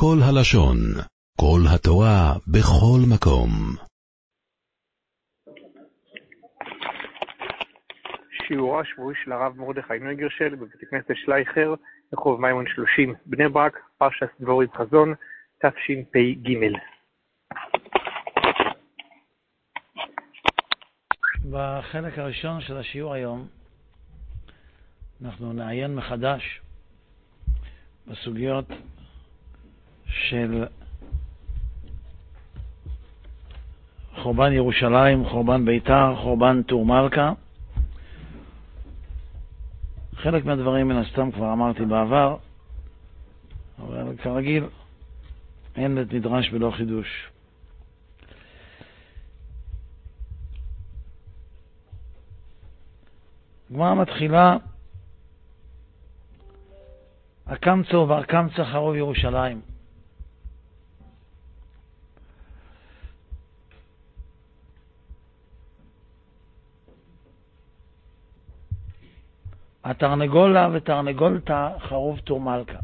כל הלשון, כל התורה, בכל מקום. שיעורו השבועי של הרב מרדכי נויגרשל בבית הכנסת שלייכר, רחוב מימון 30, בני ברק, פרשת דבורים חזון, תשפ"ג. בחלק הראשון של השיעור היום אנחנו נעיין מחדש בסוגיות של חורבן ירושלים, חורבן ביתר, חורבן טור מלכה. חלק מהדברים מן הסתם כבר אמרתי בעבר, אבל כרגיל אין בית מדרש בלא חידוש. הגמרא מתחילה, הקמצו והקמצא חרוב ירושלים. התרנגולה ותרנגולתא חרוב טור מלכה.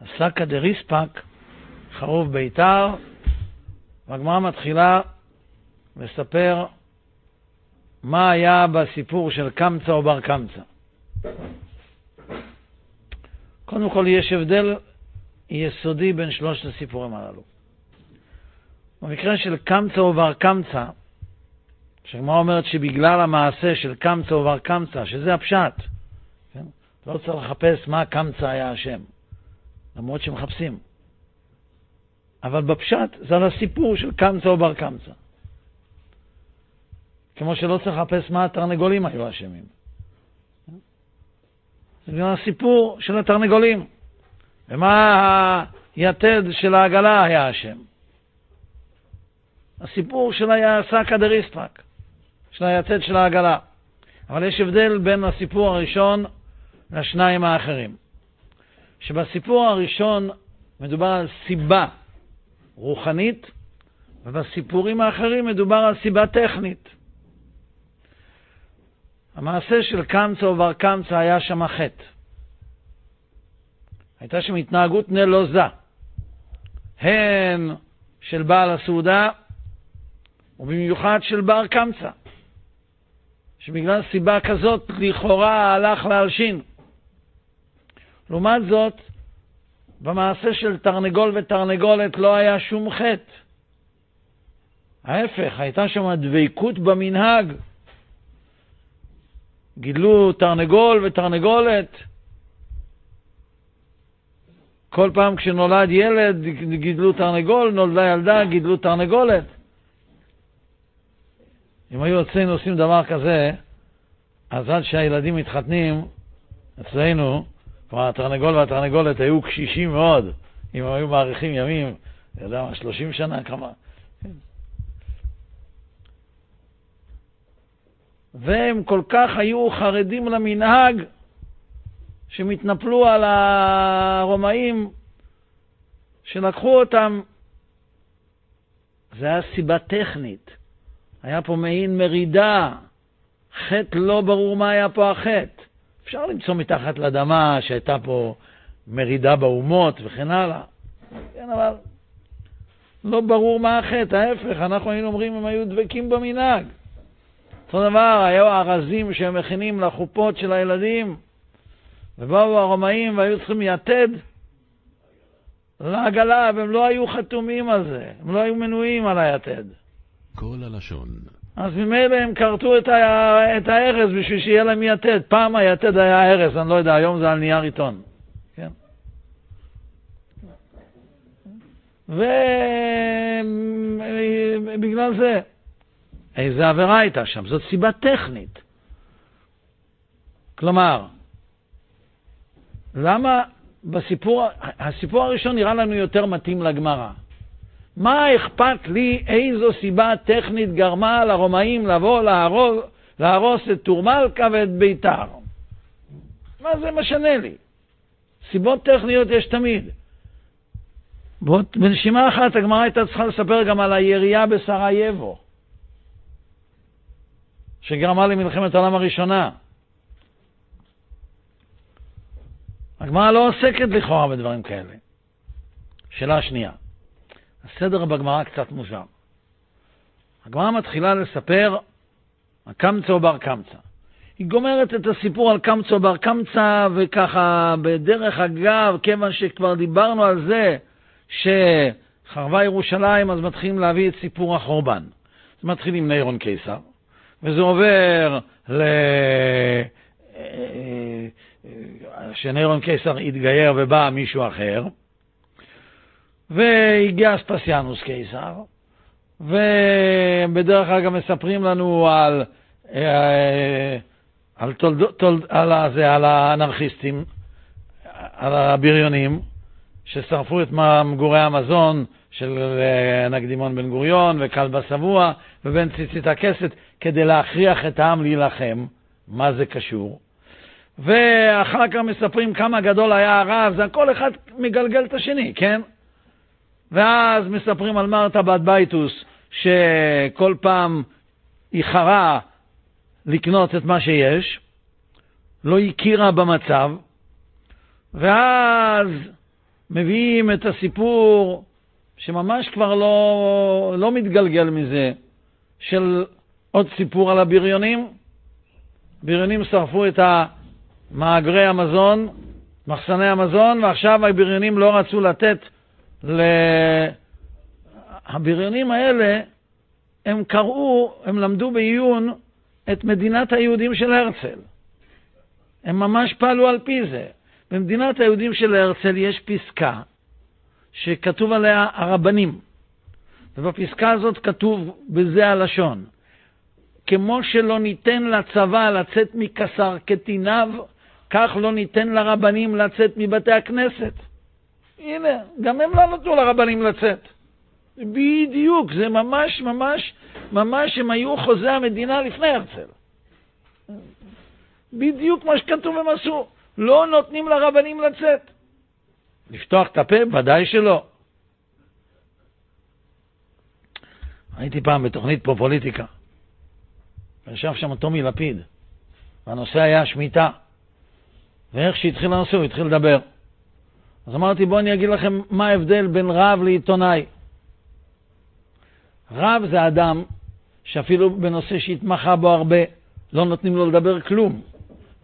הסקא דריספק חרוב ביתר, והגמרא מתחילה לספר מה היה בסיפור של קמצא או בר קמצא. קודם כל יש הבדל יסודי בין שלושת הסיפורים הללו. במקרה של קמצא או בר קמצא, שהגמרא אומרת שבגלל המעשה של קמצא או בר קמצא, שזה הפשט, כן? לא צריך לחפש מה קמצא היה השם, למרות שמחפשים. אבל בפשט זה על הסיפור של קמצא או בר קמצא. כמו שלא צריך לחפש מה התרנגולים היו אשמים. זה גם הסיפור של התרנגולים, ומה היתד של העגלה היה אשם. הסיפור של סקא דריסטרק, של היתד של העגלה. אבל יש הבדל בין הסיפור הראשון לשניים האחרים. שבסיפור הראשון מדובר על סיבה רוחנית, ובסיפורים האחרים מדובר על סיבה טכנית. המעשה של קמצא ובר קמצא היה שם החטא. הייתה שם התנהגות נלוזה, הן של בעל הסעודה, ובמיוחד של בר קמצא, שבגלל סיבה כזאת לכאורה הלך להלשין. לעומת זאת, במעשה של תרנגול ותרנגולת לא היה שום חטא. ההפך, הייתה שם דבקות במנהג. גידלו תרנגול ותרנגולת. כל פעם כשנולד ילד גידלו תרנגול, נולדה ילדה, גידלו תרנגולת. אם היו אצלנו עושים דבר כזה, אז עד שהילדים מתחתנים, אצלנו, כבר התרנגול והתרנגולת היו קשישים מאוד, אם הם היו מאריכים ימים, אתה יודע מה, 30 שנה, כמה, והם כל כך היו חרדים למנהג, שהם התנפלו על הרומאים שלקחו אותם. זה היה סיבה טכנית. היה פה מעין מרידה, חטא לא ברור מה היה פה החטא. אפשר למצוא מתחת לאדמה שהייתה פה מרידה באומות וכן הלאה. כן, אבל לא ברור מה החטא, ההפך, אנחנו היינו אומרים הם היו דבקים במנהג. אותו דבר, היו ארזים שהם מכינים לחופות של הילדים, ובאו הרומאים והיו צריכים יתד לעגלה, והם לא היו חתומים על זה, הם לא היו מנויים על היתד. כל הלשון. אז ממילא הם כרתו את, ה... את הארז בשביל שיהיה להם יתד. פעם היתד היה ארז, אני לא יודע, היום זה על נייר עיתון. כן? ובגלל זה, איזה עבירה הייתה שם? זאת סיבה טכנית. כלומר, למה בסיפור, הסיפור הראשון נראה לנו יותר מתאים לגמרא. מה אכפת לי איזו סיבה טכנית גרמה לרומאים לבוא להרוס, להרוס את טורמלכה ואת ביתר? מה זה משנה לי? סיבות טכניות יש תמיד. בנשימה אחת הגמרא הייתה צריכה לספר גם על הירייה בסרייבו. שגרמה למלחמת העולם הראשונה. הגמרא לא עוסקת לכאורה בדברים כאלה. שאלה שנייה. הסדר בגמרא קצת מוזר. הגמרא מתחילה לספר הקמצא או בר קמצא. היא גומרת את הסיפור על קמצא או בר קמצא, וככה בדרך אגב, כיוון שכבר דיברנו על זה שחרבה ירושלים, אז מתחילים להביא את סיפור החורבן. זה מתחיל עם נירון קיסר, וזה עובר ל... שנירון קיסר התגייר ובא מישהו אחר, והגיע אספסיאנוס קיסר, ובדרך אגב מספרים לנו על, אה, על, תולד, תולד, על, הזה, על האנרכיסטים, על הבריונים, ששרפו את מגורי המזון של אה, נקדימון בן גוריון וכלבא שבוע ובן ציצית הכסת כדי להכריח את העם להילחם. מה זה קשור? ואחר כך מספרים כמה גדול היה הרב, זה כל אחד מגלגל את השני, כן? ואז מספרים על מרתה בת בייתוס, שכל פעם איחרה לקנות את מה שיש, לא הכירה במצב, ואז מביאים את הסיפור שממש כבר לא, לא מתגלגל מזה, של עוד סיפור על הבריונים. בריונים שרפו את מאגרי המזון, מחסני המזון, ועכשיו הבריונים לא רצו לתת הבריונים האלה, הם קראו, הם למדו בעיון את מדינת היהודים של הרצל. הם ממש פעלו על פי זה. במדינת היהודים של הרצל יש פסקה שכתוב עליה הרבנים, ובפסקה הזאת כתוב בזה הלשון: כמו שלא ניתן לצבא לצאת מקסר קטיניו, כך לא ניתן לרבנים לצאת מבתי הכנסת. הנה, גם הם לא נתנו לרבנים לצאת. בדיוק, זה ממש ממש, ממש הם היו חוזי המדינה לפני הרצל. בדיוק מה שכתוב הם עשו. לא נותנים לרבנים לצאת. לפתוח את הפה? ודאי שלא. הייתי פעם בתוכנית פה פוליטיקה, וישב שם טומי לפיד, והנושא היה שמיטה. ואיך שהתחיל הנושא הוא התחיל לדבר. אז אמרתי, בואו אני אגיד לכם מה ההבדל בין רב לעיתונאי. רב זה אדם שאפילו בנושא שהתמחה בו הרבה, לא נותנים לו לדבר כלום.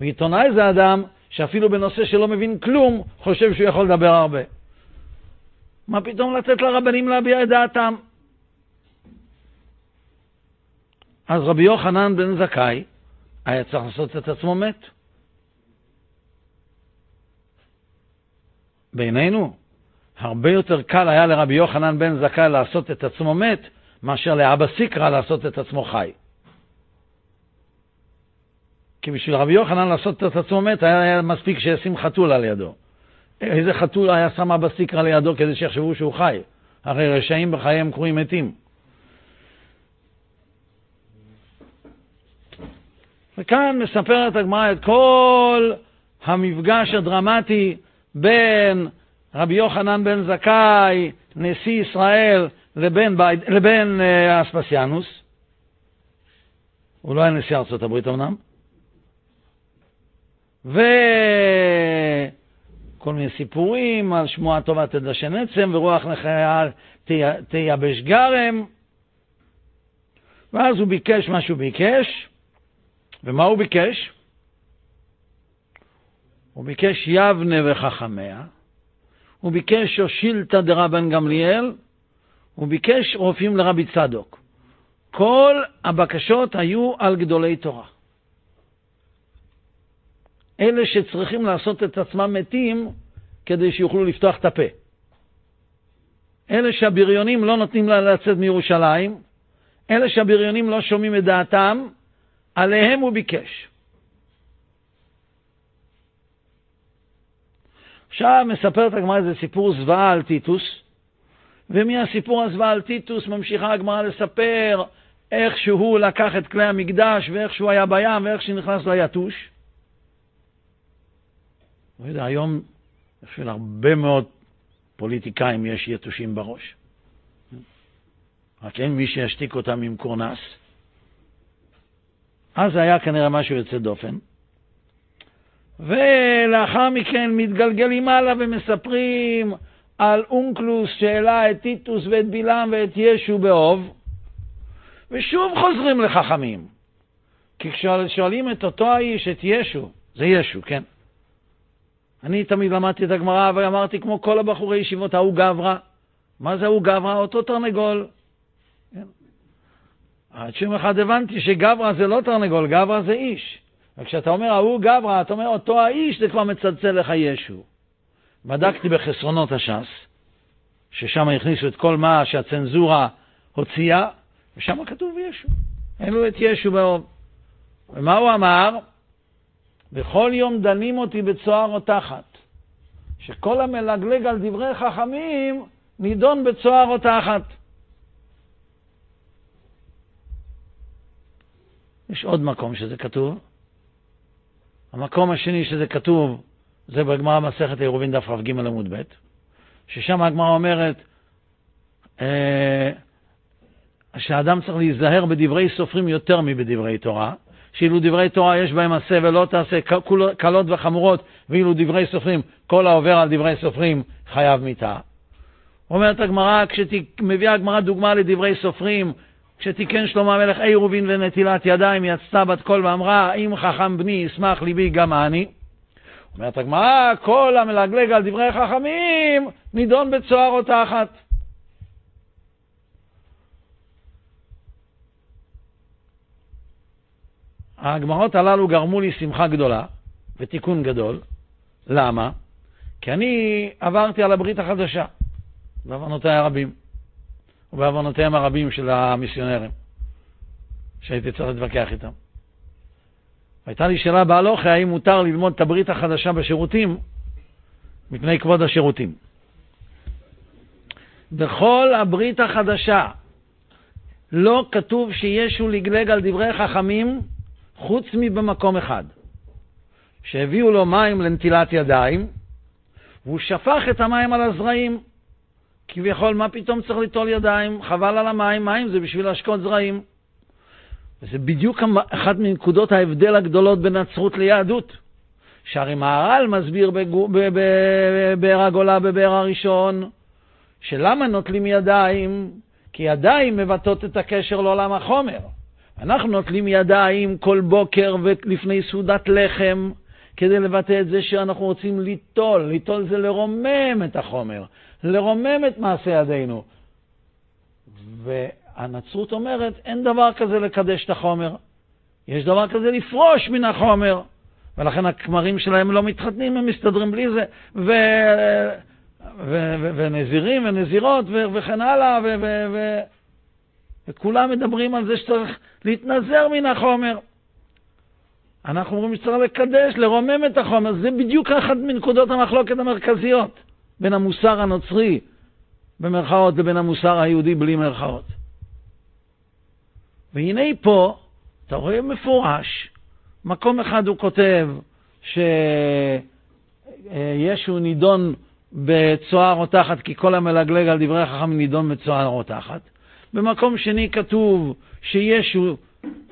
ועיתונאי זה אדם שאפילו בנושא שלא מבין כלום, חושב שהוא יכול לדבר הרבה. מה פתאום לתת לרבנים להביע את דעתם? אז רבי יוחנן בן זכאי היה צריך לעשות את עצמו מת. בינינו, הרבה יותר קל היה לרבי יוחנן בן זכאי לעשות את עצמו מת, מאשר לאבא סיקרא לעשות את עצמו חי. כי בשביל רבי יוחנן לעשות את עצמו מת, היה, היה מספיק שישים חתול על ידו. איזה חתול היה שם אבא סיקרא לידו כדי שיחשבו שהוא חי? הרי רשעים בחייהם קרויים מתים. וכאן מספרת הגמרא את כל המפגש הדרמטי בין רבי יוחנן בן זכאי, נשיא ישראל, לבין, לבין אה, אספסיאנוס. הוא לא היה נשיא ארצות הברית אמנם. וכל מיני סיפורים על שמועה טובה תדשן עצם ורוח לחייל תייבש גרם. ואז הוא ביקש מה שהוא ביקש, ומה הוא ביקש? הוא ביקש יבנה וחכמיה, הוא ביקש שושילתא דרבן גמליאל, הוא ביקש רופאים לרבי צדוק. כל הבקשות היו על גדולי תורה. אלה שצריכים לעשות את עצמם מתים כדי שיוכלו לפתוח את הפה. אלה שהבריונים לא נותנים לה לצאת מירושלים, אלה שהבריונים לא שומעים את דעתם, עליהם הוא ביקש. עכשיו מספרת הגמרא איזה סיפור זוועה על טיטוס, ומהסיפור הזוועה על טיטוס ממשיכה הגמרא לספר איך שהוא לקח את כלי המקדש, ואיך שהוא היה בים, ואיך שנכנס ליתוש. לא יודע, היום בשביל הרבה מאוד פוליטיקאים יש יתושים בראש. רק אין מי שישתיק אותם עם קורנס. אז היה כנראה משהו יוצא דופן. ולאחר מכן מתגלגלים הלאה ומספרים על אונקלוס שהעלה את טיטוס ואת בלעם ואת ישו באוב, ושוב חוזרים לחכמים. כי כששואלים את אותו האיש, את ישו, זה ישו, כן? אני תמיד למדתי את הגמרא ואמרתי, כמו כל הבחורי ישיבות, ההוא גברא. מה זה ההוא גברא? אותו תרנגול. כן? עד שיום אחד הבנתי שגברא זה לא תרנגול, גברא זה איש. וכשאתה אומר ההוא גברא, אתה אומר אותו האיש, זה כבר מצלצל לך ישו. בדקתי בחסרונות הש"ס, ששם הכניסו את כל מה שהצנזורה הוציאה, ושם כתוב ישו. העלו את ישו באוב. ומה הוא אמר? בכל יום דנים אותי בצוהר או תחת. שכל המלגלג על דברי חכמים נידון בצוהר או תחת. יש עוד מקום שזה כתוב. המקום השני שזה כתוב זה בגמרא מסכת עירובין דף כ"ג עמוד ב', ששם הגמרא אומרת אה, שהאדם צריך להיזהר בדברי סופרים יותר מבדברי תורה, שאילו דברי תורה יש בהם עשה ולא תעשה, קלות וחמורות, ואילו דברי סופרים, כל העובר על דברי סופרים חייב מיתה. אומרת הגמרא, כשמביאה הגמרא דוגמה לדברי סופרים, כשתיקן שלמה המלך עירובין ונטילת ידיים, יצתה בת קול ואמרה, אם חכם בני ישמח ליבי גם אני. אומרת הגמרא, כל המלגלג על דברי חכמים, נידון בצוהר או תחת. הגמרות הללו גרמו לי שמחה גדולה ותיקון גדול. למה? כי אני עברתי על הברית החדשה, בעוונותיי הרבים, ובעוונותיהם הרבים של המיסיונרים, שהייתי צריך להתווכח איתם. הייתה לי שאלה בהלוכה, האם מותר ללמוד את הברית החדשה בשירותים מפני כבוד השירותים. בכל הברית החדשה לא כתוב שישו לגלג על דברי חכמים חוץ מבמקום אחד, שהביאו לו מים לנטילת ידיים, והוא שפך את המים על הזרעים. כביכול, מה פתאום צריך ליטול ידיים? חבל על המים, מים זה בשביל להשקות זרעים. וזה בדיוק אחת מנקודות ההבדל הגדולות בין נצרות ליהדות. שהרי מהר"ל מסביר בבאר הגולה, בבאר הראשון, שלמה נוטלים ידיים? כי ידיים מבטאות את הקשר לעולם החומר. אנחנו נוטלים ידיים כל בוקר ולפני סעודת לחם, כדי לבטא את זה שאנחנו רוצים ליטול. ליטול זה לרומם את החומר, לרומם את מעשה ידינו. והנצרות אומרת, אין דבר כזה לקדש את החומר. יש דבר כזה לפרוש מן החומר. ולכן הכמרים שלהם לא מתחתנים, הם מסתדרים בלי זה. ו... ו... ו... ונזירים ונזירות ו... וכן הלאה, ו... ו... ו... וכולם מדברים על זה שצריך להתנזר מן החומר. אנחנו אומרים שצריך לקדש, לרומם את החומר. זה בדיוק אחת מנקודות המחלוקת המרכזיות בין המוסר הנוצרי, במרכאות, לבין המוסר היהודי בלי מרכאות. והנה פה, אתה רואה מפורש, מקום אחד הוא כותב שישו נידון בצוהר או תחת, כי כל המלגלג על דברי החכם נידון בצוהר או תחת. במקום שני כתוב שישו,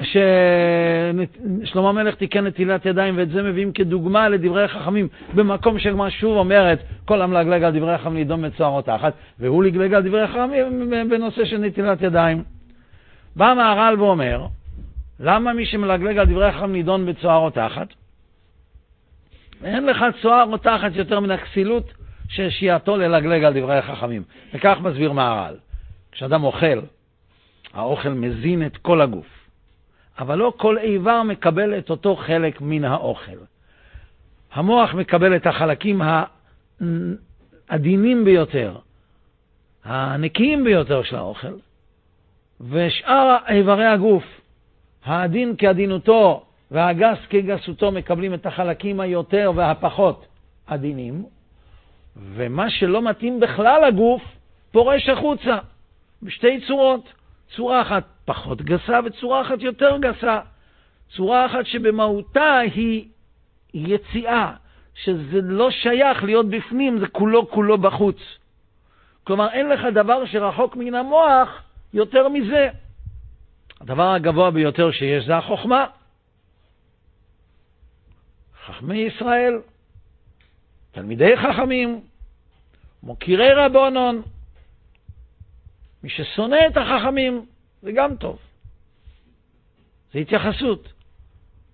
ששלמה המלך תיקן נטילת ידיים, ואת זה מביאים כדוגמה לדברי חכמים, במקום שגמר שוב אומרת, כל המלגלג על דברי חכמים נידון מצוהר או תחת, והוא לגלג על דברי חכמים בנושא של נטילת ידיים. בא מהר"ל ואומר, למה מי שמלגלג על דברי חכם נידון בצוהר או תחת? אין לך צוהר או תחת יותר מן הכסילות של שהייתו ללגלג על דברי חכמים. וכך מסביר מהר"ל. כשאדם אוכל, האוכל מזין את כל הגוף, אבל לא כל איבר מקבל את אותו חלק מן האוכל. המוח מקבל את החלקים העדינים ביותר, הנקיים ביותר של האוכל, ושאר איברי הגוף, העדין כעדינותו והגס כגסותו, מקבלים את החלקים היותר והפחות עדינים, ומה שלא מתאים בכלל לגוף פורש החוצה. בשתי צורות. צורה אחת פחות גסה וצורה אחת יותר גסה. צורה אחת שבמהותה היא יציאה, שזה לא שייך להיות בפנים, זה כולו כולו בחוץ. כלומר, אין לך דבר שרחוק מן המוח יותר מזה. הדבר הגבוה ביותר שיש זה החוכמה. חכמי ישראל, תלמידי חכמים, מוקירי רבונון. מי ששונא את החכמים, זה גם טוב. זה התייחסות.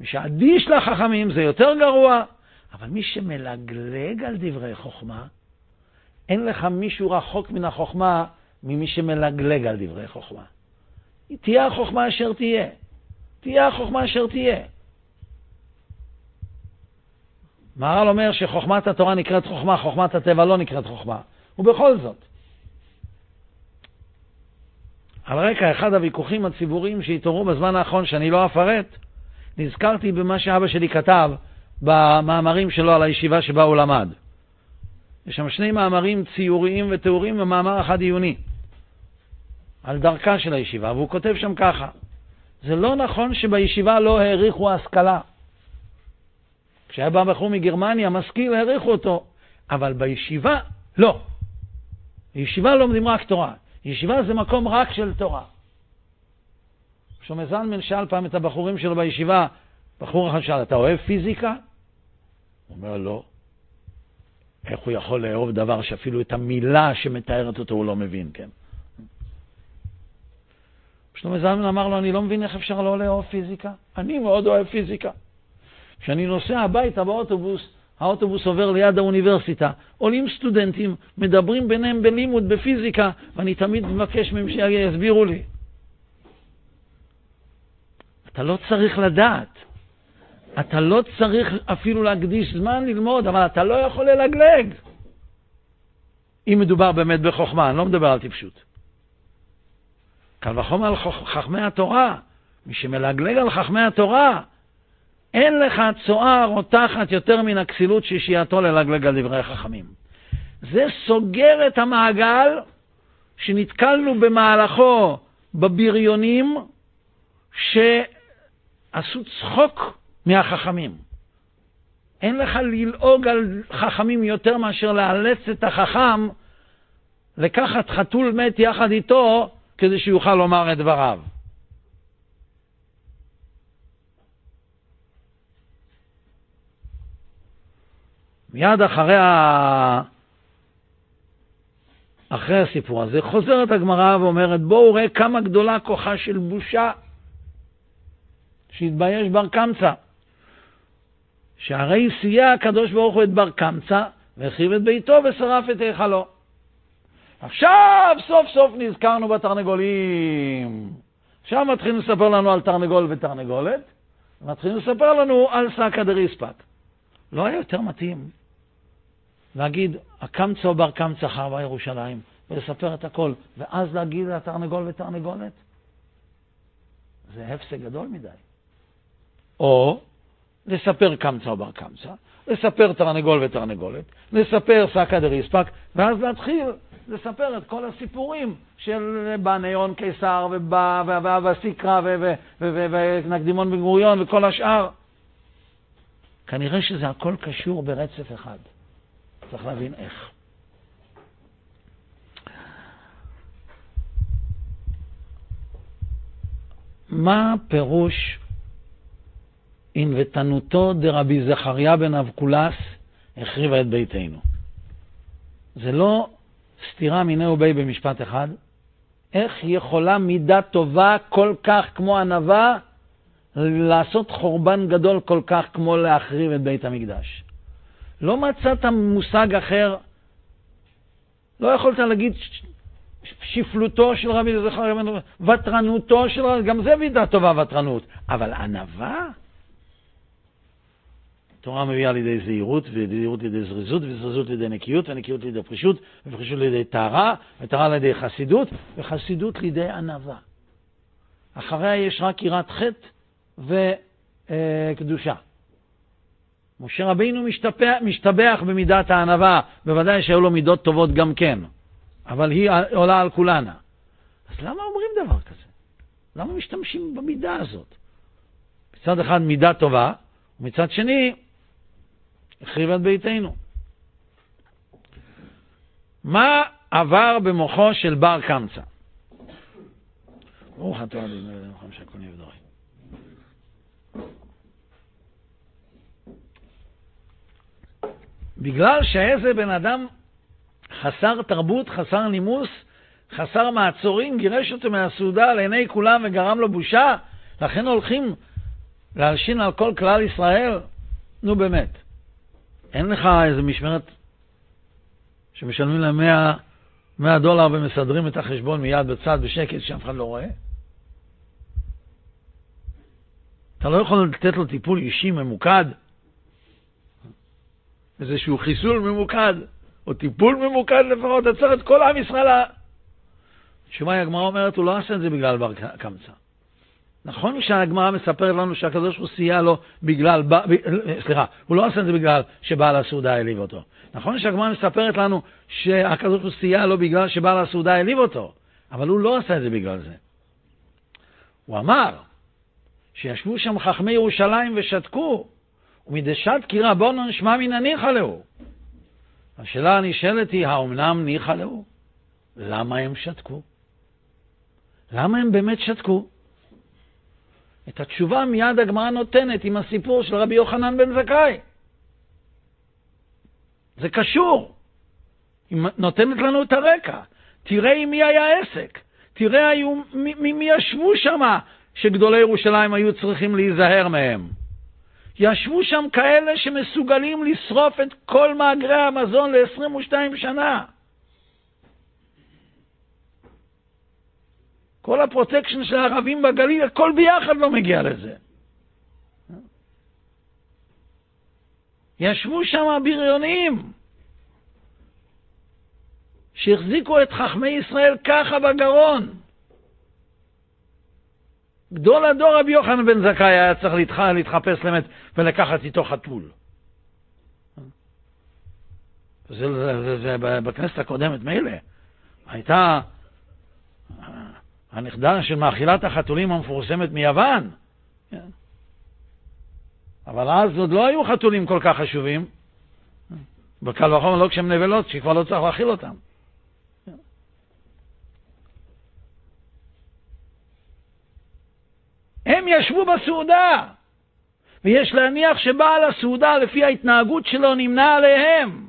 מי שאדיש לחכמים זה יותר גרוע, אבל מי שמלגלג על דברי חוכמה, אין לך מישהו רחוק מן החוכמה ממי שמלגלג על דברי חוכמה. תהיה החוכמה אשר תהיה. תהיה החוכמה אשר תהיה. מהר"ל אומר שחוכמת התורה נקראת חוכמה, חוכמת הטבע לא נקראת חוכמה. ובכל זאת, על רקע אחד הוויכוחים הציבוריים שהתעוררו בזמן האחרון, שאני לא אפרט, נזכרתי במה שאבא שלי כתב במאמרים שלו על הישיבה שבה הוא למד. יש שם שני מאמרים ציוריים ותיאורים ומאמר אחד עיוני על דרכה של הישיבה, והוא כותב שם ככה: זה לא נכון שבישיבה לא העריכו השכלה. כשהיה בא בחור מגרמניה, משכיל, העריכו אותו, אבל בישיבה, לא. בישיבה לומדים רק תורה. ישיבה זה מקום רק של תורה. שלמה זלמן שאל פעם את הבחורים שלו בישיבה, בחור אחד שאל, אתה אוהב פיזיקה? הוא אומר, לא. איך הוא יכול לאהוב דבר שאפילו את המילה שמתארת אותו הוא לא מבין, כן? שלמה זלמן אמר לו, אני לא מבין איך אפשר לא לאהוב פיזיקה. אני מאוד אוהב פיזיקה. כשאני נוסע הביתה באוטובוס, האוטובוס עובר ליד האוניברסיטה, עולים סטודנטים, מדברים ביניהם בלימוד, בפיזיקה, ואני תמיד מבקש מהם שיסבירו לי. אתה לא צריך לדעת. אתה לא צריך אפילו להקדיש זמן ללמוד, אבל אתה לא יכול ללגלג. אם מדובר באמת בחוכמה, אני לא מדבר על טיפשות. קל וחומר על חכמי התורה. מי שמלגלג על חכמי התורה, אין לך צואה רותחת יותר מן הכסילות שישייתו ללגלג על דברי חכמים. זה סוגר את המעגל שנתקלנו במהלכו בבריונים שעשו צחוק מהחכמים. אין לך ללעוג על חכמים יותר מאשר לאלץ את החכם לקחת חתול מת יחד איתו כדי שיוכל לומר את דבריו. מיד אחרי, ה... אחרי הסיפור הזה חוזרת הגמרא ואומרת, בואו ראה כמה גדולה כוחה של בושה, שהתבייש בר קמצא. שהרי סייע הקדוש ברוך הוא את בר קמצא, והחריב את ביתו ושרף את היכלו. עכשיו סוף סוף נזכרנו בתרנגולים. עכשיו מתחילים לספר לנו על תרנגול ותרנגולת, ומתחילים לספר לנו על סקא דריספק. לא היה יותר מתאים להגיד, הקמצא או בר קמצא חרבה ירושלים, ולספר את הכל, ואז להגיד לתרנגול ותרנגולת? זה הפסק גדול מדי. או לספר קמצא או בר קמצא, לספר תרנגול ותרנגולת, לספר סקא דריספק, ואז להתחיל לספר את כל הסיפורים של בניון קיסר והסיקרא ונקדימון בן גוריון וכל השאר. כנראה שזה הכל קשור ברצף אחד. צריך להבין איך. מה פירוש ענוותנותו דרבי זכריה בן אבקולס החריבה את ביתנו? זה לא סתירה מיני ובי במשפט אחד? איך יכולה מידה טובה כל כך כמו ענווה לעשות חורבן גדול כל כך כמו להחריב את בית המקדש? לא מצאת מושג אחר, לא יכולת להגיד שפלותו של רבי זכריה, ותרנותו של רבי, גם זה מידה טובה, ותרנות, אבל ענווה? התורה מביאה לידי זהירות, וזהירות לידי זריזות, וזריזות לידי נקיות, ונקיות לידי פרישות, ופרישות לידי טהרה, וטהרה לידי חסידות, וחסידות לידי ענווה. אחריה יש רק יראת חטא וקדושה. משה רבינו משתפח, משתבח במידת הענווה, בוודאי שהיו לו מידות טובות גם כן, אבל היא עולה על כולנה. אז למה אומרים דבר כזה? למה משתמשים במידה הזאת? מצד אחד מידה טובה, ומצד שני החריב את ביתנו. מה עבר במוחו של בר קמצא? ברוך אתה אדוני אלוהינו חמישה קונים ודורי. בגלל שאיזה בן אדם חסר תרבות, חסר נימוס, חסר מעצורים, גירש אותו מהסעודה לעיני כולם וגרם לו בושה, לכן הולכים להלשין על כל כלל ישראל? נו באמת. אין לך איזה משמרת שמשלמים להם 100, 100 דולר ומסדרים את החשבון מיד בצד בשקט שאף אחד לא רואה? אתה לא יכול לתת לו טיפול אישי ממוקד, איזשהו חיסול ממוקד, או טיפול ממוקד לפחות, צריך את כל עם ישראל. התשובה, הגמרא אומרת, הוא לא עשה את זה בגלל בר קמצא. נכון שהגמרא מספרת לנו שהקדוש ברוך הוא סייע לו בגלל, ב, ב, סליחה, הוא לא עשה את זה בגלל שבעל הסעודה העליב אותו. נכון שהגמרא מספרת לנו שהקדוש ברוך הוא סייע לו בגלל שבעל הסעודה העליב אותו, אבל הוא לא עשה את זה בגלל זה. הוא אמר שישבו שם חכמי ירושלים ושתקו, ומדשת קירה בונו נשמע מן הניחא להו. השאלה הנשאלת היא, האומנם ניחא להו? למה הם שתקו? למה הם באמת שתקו? את התשובה מיד הגמרא נותנת עם הסיפור של רבי יוחנן בן זכאי. זה קשור. היא נותנת לנו את הרקע. תראה עם מי היה עסק. תראה היו, מי, מי ישבו שם שגדולי ירושלים היו צריכים להיזהר מהם. ישבו שם כאלה שמסוגלים לשרוף את כל מאגרי המזון ל-22 שנה. כל הפרוטקשן של הערבים בגליל, הכל ביחד לא מגיע לזה. ישבו שם הבריונים שהחזיקו את חכמי ישראל ככה בגרון. גדול הדור רבי יוחנן בן זכאי היה צריך להתח... להתחפש למת ולקחת איתו חתול. זה, זה, זה, זה בכנסת הקודמת מילא. הייתה הנכדה של מאכילת החתולים המפורסמת מיוון. כן. אבל אז עוד לא היו חתולים כל כך חשובים. בקל וחומר לא כשהם נבלות, שכבר לא צריך להאכיל אותם. הם ישבו בסעודה, ויש להניח שבעל הסעודה, לפי ההתנהגות שלו, נמנה עליהם.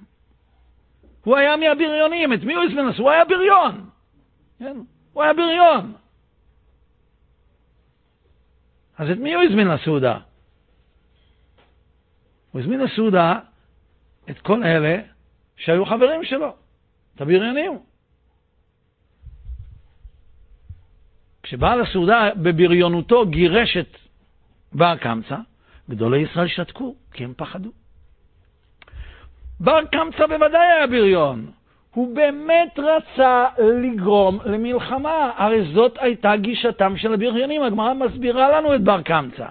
הוא היה מהבריונים, את מי הוא הזמין? הוא היה בריון. כן? הוא היה בריון. אז את מי הוא הזמין לסעודה? הוא הזמין לסעודה את כל אלה שהיו חברים שלו, את הבריונים. כשבעל הסעודה בבריונותו גירש את בר קמצא, גדולי ישראל שתקו, כי הם פחדו. בר קמצא בוודאי היה בריון. הוא באמת רצה לגרום למלחמה, הרי זאת הייתה גישתם של הבריונים. הגמרא מסבירה לנו את בר קמצא.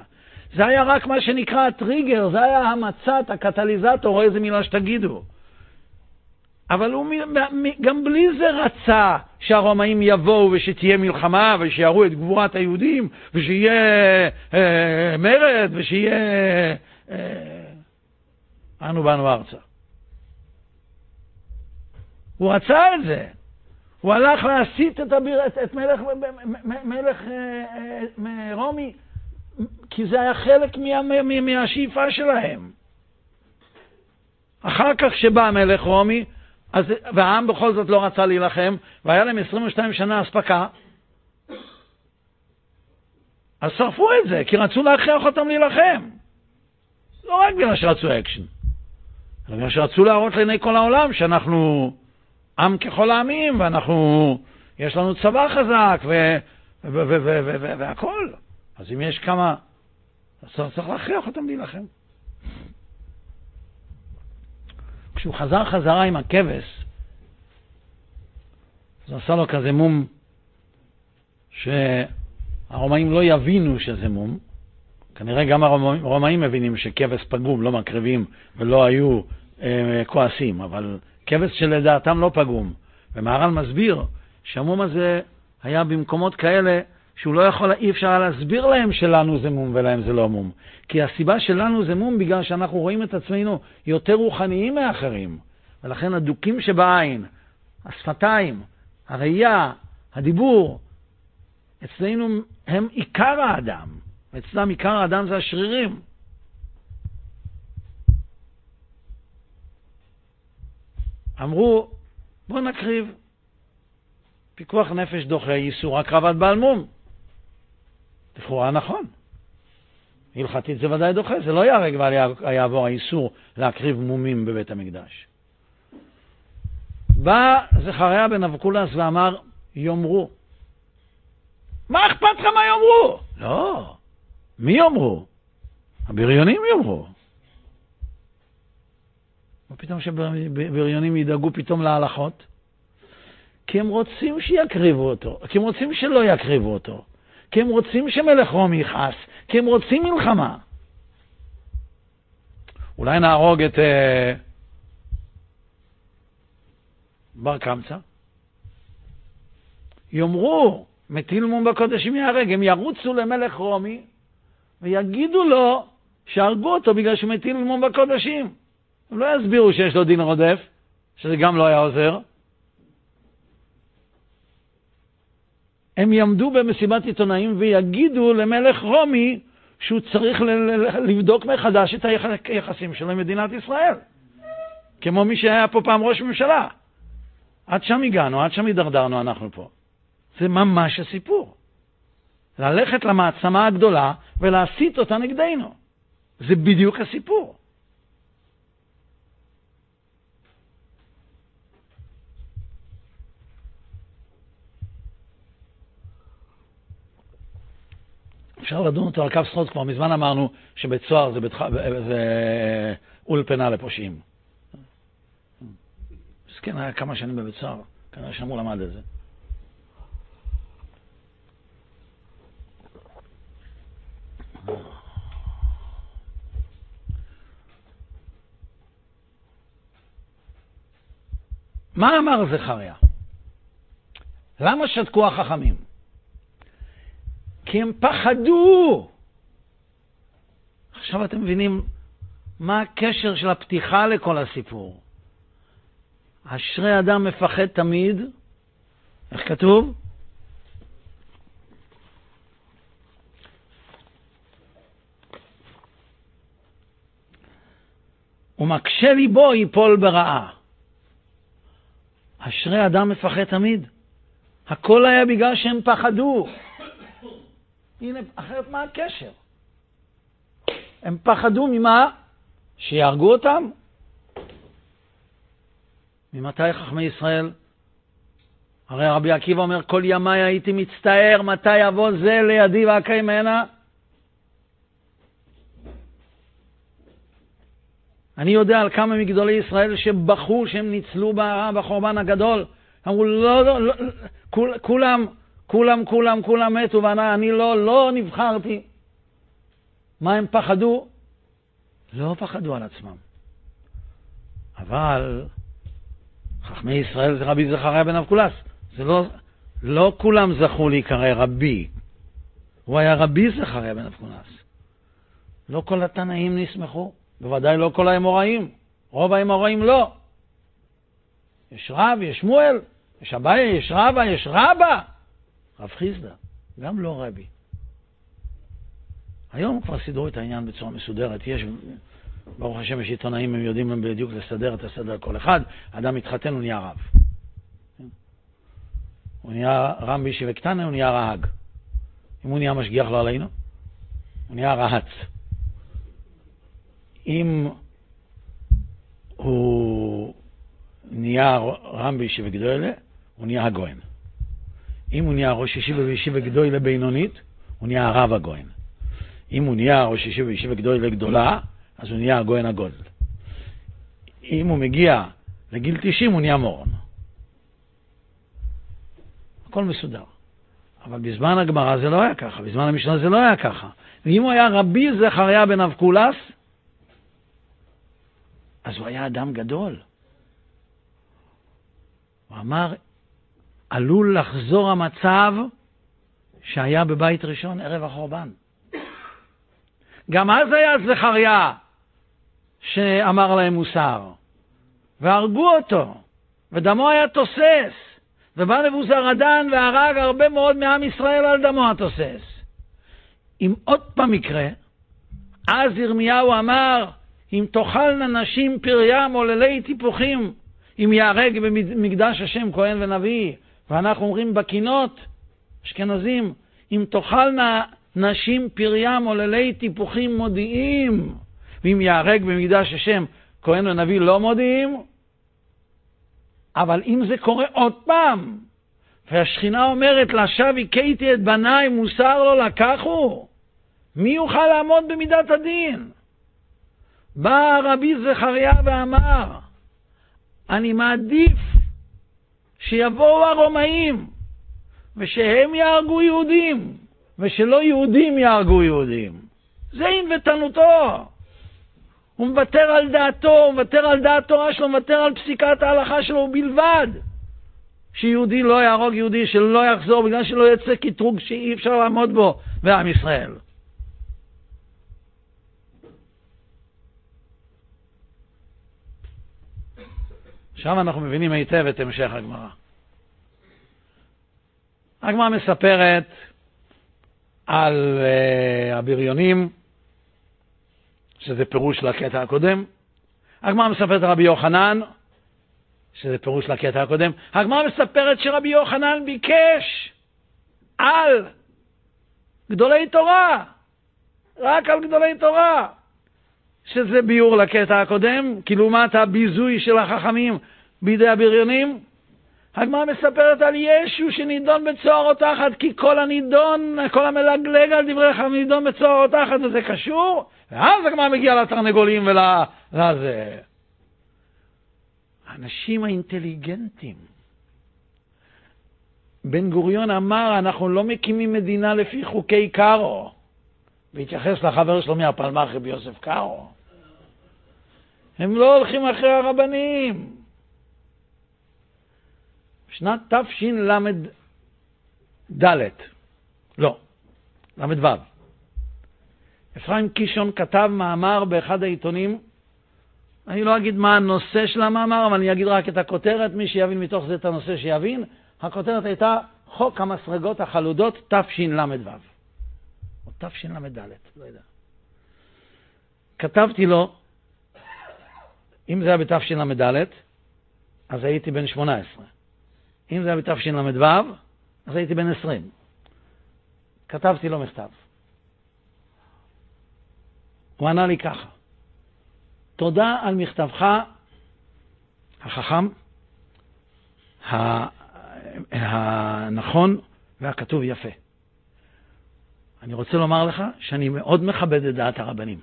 זה היה רק מה שנקרא הטריגר, זה היה המצת, הקטליזטור, או איזה מילה שתגידו. אבל הוא גם בלי זה רצה שהרומאים יבואו ושתהיה מלחמה ושיראו את גבורת היהודים ושיהיה אה, מרד ושיהיה... אה, אנו באנו ארצה. הוא רצה את זה. הוא הלך להסית את, הביר, את, את מלך, מלך אה, אה, רומי, כי זה היה חלק מה, מה, מהשאיפה שלהם. אחר כך שבא מלך רומי, אז, והעם בכל זאת לא רצה להילחם, והיה להם 22 שנה אספקה, אז שרפו את זה, כי רצו להכריח אותם להילחם. לא רק בגלל שרצו אקשן, אלא בגלל שרצו להראות לעיני כל העולם שאנחנו עם ככל העמים, ואנחנו, יש לנו צבא חזק, והכול. אז אם יש כמה, אז צריך להכריח אותם להילחם. כשהוא חזר חזרה עם הכבש, זה עשה לו כזה מום, שהרומאים לא יבינו שזה מום. כנראה גם הרומאים מבינים שכבש פגום, לא מקריבים ולא היו אה, כועסים, אבל כבש שלדעתם לא פגום. ומהר"ל מסביר שהמום הזה היה במקומות כאלה שהוא לא יכול, אי אפשר להסביר להם שלנו זה מום ולהם זה לא מום. כי הסיבה שלנו זה מום בגלל שאנחנו רואים את עצמנו יותר רוחניים מאחרים. ולכן הדוקים שבעין, השפתיים, הראייה, הדיבור, אצלנו הם עיקר האדם. אצלם עיקר האדם זה השרירים. אמרו בואו נקריב. פיקוח נפש דוחה איסור הקרבת בעל מום. לכאורה נכון. הלכתית זה ודאי דוחה, זה לא ייהרג ויעבור האיסור להקריב מומים בבית המקדש. בא זכריה בן אבקולס ואמר, יאמרו. מה אכפת לך מה יאמרו? לא. מי יאמרו? הבריונים יאמרו. מה פתאום שבריונים ידאגו פתאום להלכות? כי הם רוצים שיקריבו אותו, כי הם רוצים שלא יקריבו אותו, כי הם רוצים שמלך רומי יכעס, כי הם רוצים מלחמה. אולי נהרוג את uh, בר קמצא? יאמרו, מטיל מום בקודשים ייהרג, הם ירוצו למלך רומי ויגידו לו שהרגו אותו בגלל שמטיל מום בקודשים. הם לא יסבירו שיש לו דין רודף, שזה גם לא היה עוזר. הם יעמדו במסיבת עיתונאים ויגידו למלך רומי שהוא צריך לבדוק מחדש את היחסים שלו עם מדינת ישראל, כמו מי שהיה פה פעם ראש ממשלה. עד שם הגענו, עד שם הידרדרנו אנחנו פה. זה ממש הסיפור. ללכת למעצמה הגדולה ולהסית אותה נגדנו. זה בדיוק הסיפור. אפשר לדון אותו על קו סחוט, כבר מזמן אמרנו שבית סוהר זה, בתח... זה אולפנה לפושעים. מסכן, היה כמה שנים בבית סוהר, כנראה שם הוא למד את זה. מה אמר זכריה? למה שתקו החכמים? כי הם פחדו. עכשיו אתם מבינים מה הקשר של הפתיחה לכל הסיפור. אשרי אדם מפחד תמיד, איך כתוב? ומקשה ליבו ייפול ברעה. אשרי אדם מפחד תמיד. הכל היה בגלל שהם פחדו. הנה, אחרת מה הקשר? הם פחדו ממה? שיהרגו אותם? ממתי חכמי ישראל? הרי רבי עקיבא אומר, כל ימיי הייתי מצטער מתי יבוא זה לידי ואקיימנה. אני יודע על כמה מגדולי ישראל שבכו שהם ניצלו בחורבן הגדול. אמרו, לא, לא, לא, כול, כולם, כולם, כולם, כולם מתו, ואני לא, לא נבחרתי. מה הם פחדו? לא פחדו על עצמם. אבל חכמי ישראל זה רבי זכריה בן אבקולס. זה לא, לא כולם זכו להיקרא רבי. הוא היה רבי זכריה בן אבקולס. לא כל התנאים נסמכו, בוודאי לא כל האמוראים. רוב האמוראים לא. יש רב, יש שמואל, יש אביי, יש רבא, יש רבא. רב חיסדא, גם לא רבי. היום כבר סידרו את העניין בצורה מסודרת. יש, ברוך השם, יש עיתונאים, הם יודעים בדיוק לסדר את הסדר כל אחד. אדם מתחתן, הוא נהיה רב. הוא נהיה רם בישיבה קטנה, הוא נהיה רהג. אם הוא נהיה משגיח לא עלינו, הוא נהיה רהץ. אם הוא נהיה רם בישיבה גדולה, הוא נהיה הגויין. אם הוא נהיה ראש ישיבה וישיבה גדולה בינונית, הוא נהיה הרב הגויין. אם הוא נהיה ראש ישיבה וישיבה גדולה גדולה, אז הוא נהיה הגויין הגודל. אם הוא מגיע לגיל 90, הוא נהיה מורון. הכל מסודר. אבל בזמן הגמרא זה לא היה ככה, בזמן המשנה זה לא היה ככה. ואם הוא היה רבי זכריה בן אבקולס, אז הוא היה אדם גדול. הוא אמר, עלול לחזור המצב שהיה בבית ראשון ערב החורבן. גם אז היה זכריה שאמר להם מוסר, והרגו אותו, ודמו היה תוסס, ובא נבוזרדן והרג הרבה מאוד מעם ישראל על דמו התוסס. אם עוד פעם יקרה, אז ירמיהו אמר, אם תאכלנה נשים פריה מוללי טיפוחים, אם ייהרג במקדש השם כהן ונביא, ואנחנו אומרים בקינות, אשכנזים, אם תאכלנה נשים פריים עוללי טיפוחים מודיעים, ואם ייהרג במקדש השם כהן ונביא לא מודיעים, אבל אם זה קורה עוד פעם, והשכינה אומרת, לשווא הכיתי את בניי, מוסר לא לקחו, מי יוכל לעמוד במידת הדין? בא רבי זכריה ואמר, אני מעדיף שיבואו הרומאים ושהם יהרגו יהודים, ושלא יהודים יהרגו יהודים. זה ענוותנותו. הוא מוותר על דעתו, הוא מוותר על דעת תורה שלו, הוא מוותר על פסיקת ההלכה שלו בלבד. שיהודי לא יהרוג יהודי, שלא יחזור, בגלל שלא יצא קטרוג שאי אפשר לעמוד בו בעם ישראל. עכשיו אנחנו מבינים היטב את המשך הגמרא. הגמרא מספרת על uh, הבריונים, שזה פירוש לקטע הקודם. הגמרא מספרת על רבי יוחנן, שזה פירוש לקטע הקודם. הגמרא מספרת שרבי יוחנן ביקש על גדולי תורה, רק על גדולי תורה, שזה ביור לקטע הקודם, כי לעומת הביזוי של החכמים בידי הבריונים, הגמרא מספרת על ישו שנידון בצוהר או תחת, כי כל הנידון, כל המלגלג על דברי חכמים נידון בצוהר או תחת, וזה קשור, ואז הגמרא מגיעה לתרנגולים ולזה. האנשים האינטליגנטים. בן גוריון אמר, אנחנו לא מקימים מדינה לפי חוקי קארו, והתייחס לחבר שלו מהפלמ"ח, רבי יוסף קארו. הם לא הולכים אחרי הרבנים. בשנת תשל"ד, לא, ל"ו, אפרים קישון כתב מאמר באחד העיתונים, אני לא אגיד מה הנושא של המאמר, אבל אני אגיד רק את הכותרת, מי שיבין מתוך זה את הנושא שיבין. הכותרת הייתה חוק המסרגות החלודות תשל"ו, או תשל"ד, לא יודע. כתבתי לו, אם זה היה בתשל"ד, אז הייתי בן 18. אם זה היה בתשל"ו, אז הייתי בן 20. כתבתי לו מכתב. הוא ענה לי ככה: תודה על מכתבך החכם, הנכון והכתוב יפה. אני רוצה לומר לך שאני מאוד מכבד את דעת הרבנים,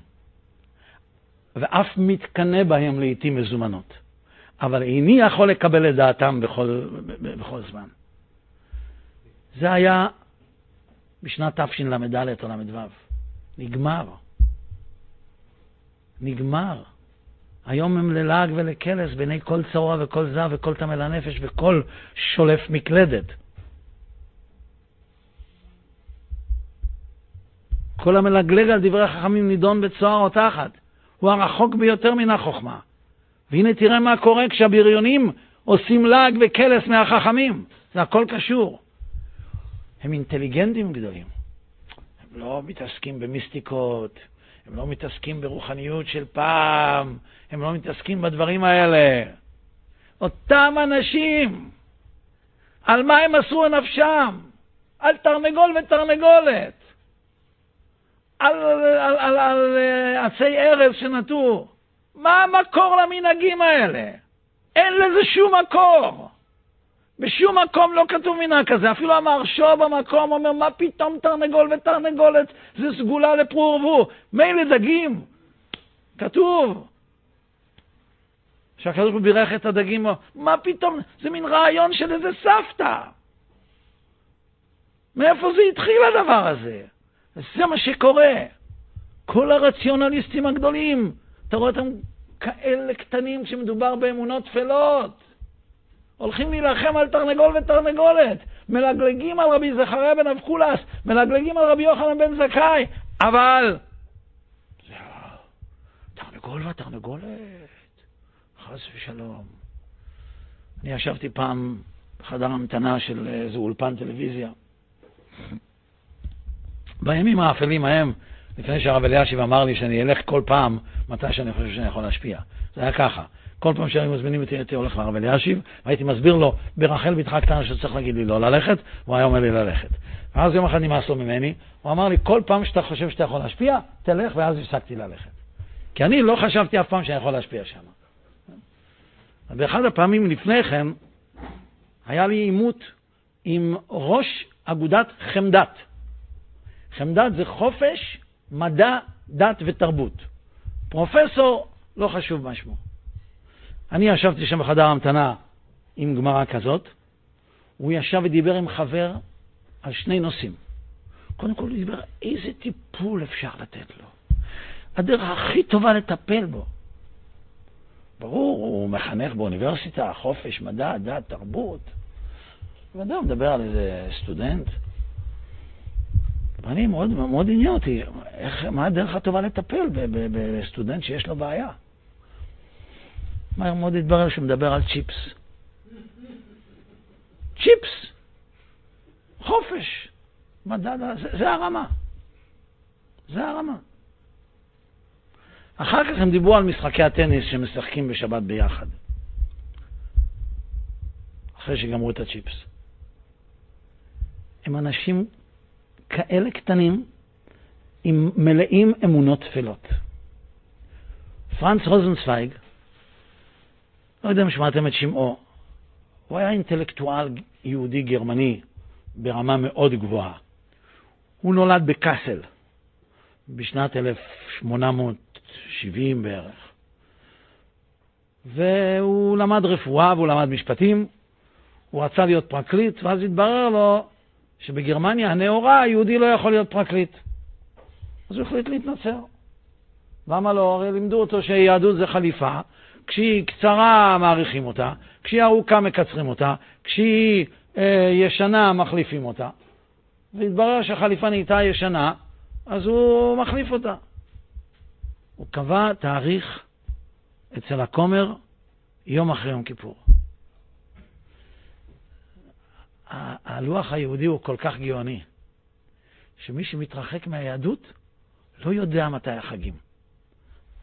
ואף מתקנא בהם לעתים מזומנות. אבל איני יכול לקבל את דעתם בכל, בכל זמן. זה היה בשנת תשל"ד או ל"ו. נגמר. נגמר. היום הם ללעג ולקלס בעיני כל צרוע וכל זב וכל טמא לנפש וכל שולף מקלדת. כל המלגלג על דברי חכמים נידון בצוהר או תחת. הוא הרחוק ביותר מן החוכמה. והנה תראה מה קורה כשהבריונים עושים לעג וקלס מהחכמים. זה הכל קשור. הם אינטליגנטים גדולים. הם לא מתעסקים במיסטיקות, הם לא מתעסקים ברוחניות של פעם, הם לא מתעסקים בדברים האלה. אותם אנשים, על מה הם מסרו נפשם? על תרנגול ותרנגולת, על, על, על, על אה, עצי ארז שנטו. מה המקור למנהגים האלה? אין לזה שום מקור. בשום מקום לא כתוב מנהג כזה. אפילו המהרשו במקום אומר, מה פתאום תרנגול ותרנגולת זה סגולה לפרו ורבו. מילא דגים. כתוב. שהקדוש ברוך הוא בירך את הדגים, מה פתאום, זה מין רעיון של איזה סבתא. מאיפה זה התחיל הדבר הזה? זה מה שקורה. כל הרציונליסטים הגדולים, אתה רואה אותם כאלה קטנים כשמדובר באמונות טפלות. הולכים להילחם על תרנגול ותרנגולת, מלגלגים על רבי זכריה בן אבקולס, מלגלגים על רבי יוחנן בן זכאי, אבל זה תרנגול ותרנגולת, חס ושלום. אני ישבתי פעם בחדר המתנה של איזה אולפן טלוויזיה. בימים האפלים ההם, לפני שהרב אלישיב אמר לי שאני אלך כל פעם מתי שאני חושב שאני יכול להשפיע. זה היה ככה, כל פעם שהיו מזמינים אותי, הייתי הולך לרב אלישיב, והייתי מסביר לו ברחל בתך הקטנה שצריך להגיד לי לא ללכת, הוא היה אומר לי ללכת. ואז יום אחד נמאס לו ממני, הוא אמר לי, כל פעם שאתה חושב שאתה יכול להשפיע, תלך, ואז הפסקתי ללכת. כי אני לא חשבתי אף פעם שאני יכול להשפיע שם. באחד הפעמים לפני כן, היה לי עימות עם ראש אגודת חמדת. חמדת זה חופש, מדע, דת ותרבות. פרופסור, לא חשוב מה שמו. אני ישבתי שם בחדר המתנה עם גמרא כזאת, הוא ישב ודיבר עם חבר על שני נושאים. קודם כל הוא דיבר איזה טיפול אפשר לתת לו. הדרך הכי טובה לטפל בו. ברור, הוא מחנך באוניברסיטה, חופש, מדע, דת, תרבות. ואדם מדבר על איזה סטודנט. ואני מאוד, מאוד עניין אותי, איך, מה הדרך הטובה לטפל בסטודנט שיש לו בעיה. מהר מאוד התברר שהוא מדבר על צ'יפס. צ'יפס, חופש, מדד, זה, זה הרמה. זה הרמה. אחר כך הם דיברו על משחקי הטניס שמשחקים בשבת ביחד. אחרי שגמרו את הצ'יפס. הם אנשים כאלה קטנים, עם מלאים אמונות טפלות. פרנץ רוזנצוויג, לא יודע אם שמעתם את שמעו, הוא היה אינטלקטואל יהודי גרמני ברמה מאוד גבוהה. הוא נולד בקאסל בשנת 1870 בערך. והוא למד רפואה והוא למד משפטים, הוא רצה להיות פרקליט, ואז התברר לו שבגרמניה הנאורה היהודי לא יכול להיות פרקליט. אז הוא החליט להתנצר. למה לא? הרי לימדו אותו שיהדות זה חליפה, כשהיא קצרה מעריכים אותה, כשהיא ארוכה מקצרים אותה, כשהיא אה, ישנה מחליפים אותה. והתברר שהחליפה נהייתה ישנה, אז הוא מחליף אותה. הוא קבע תאריך אצל הכומר יום אחרי יום כיפור. הלוח היהודי הוא כל כך גאוני, שמי שמתרחק מהיהדות לא יודע מתי החגים.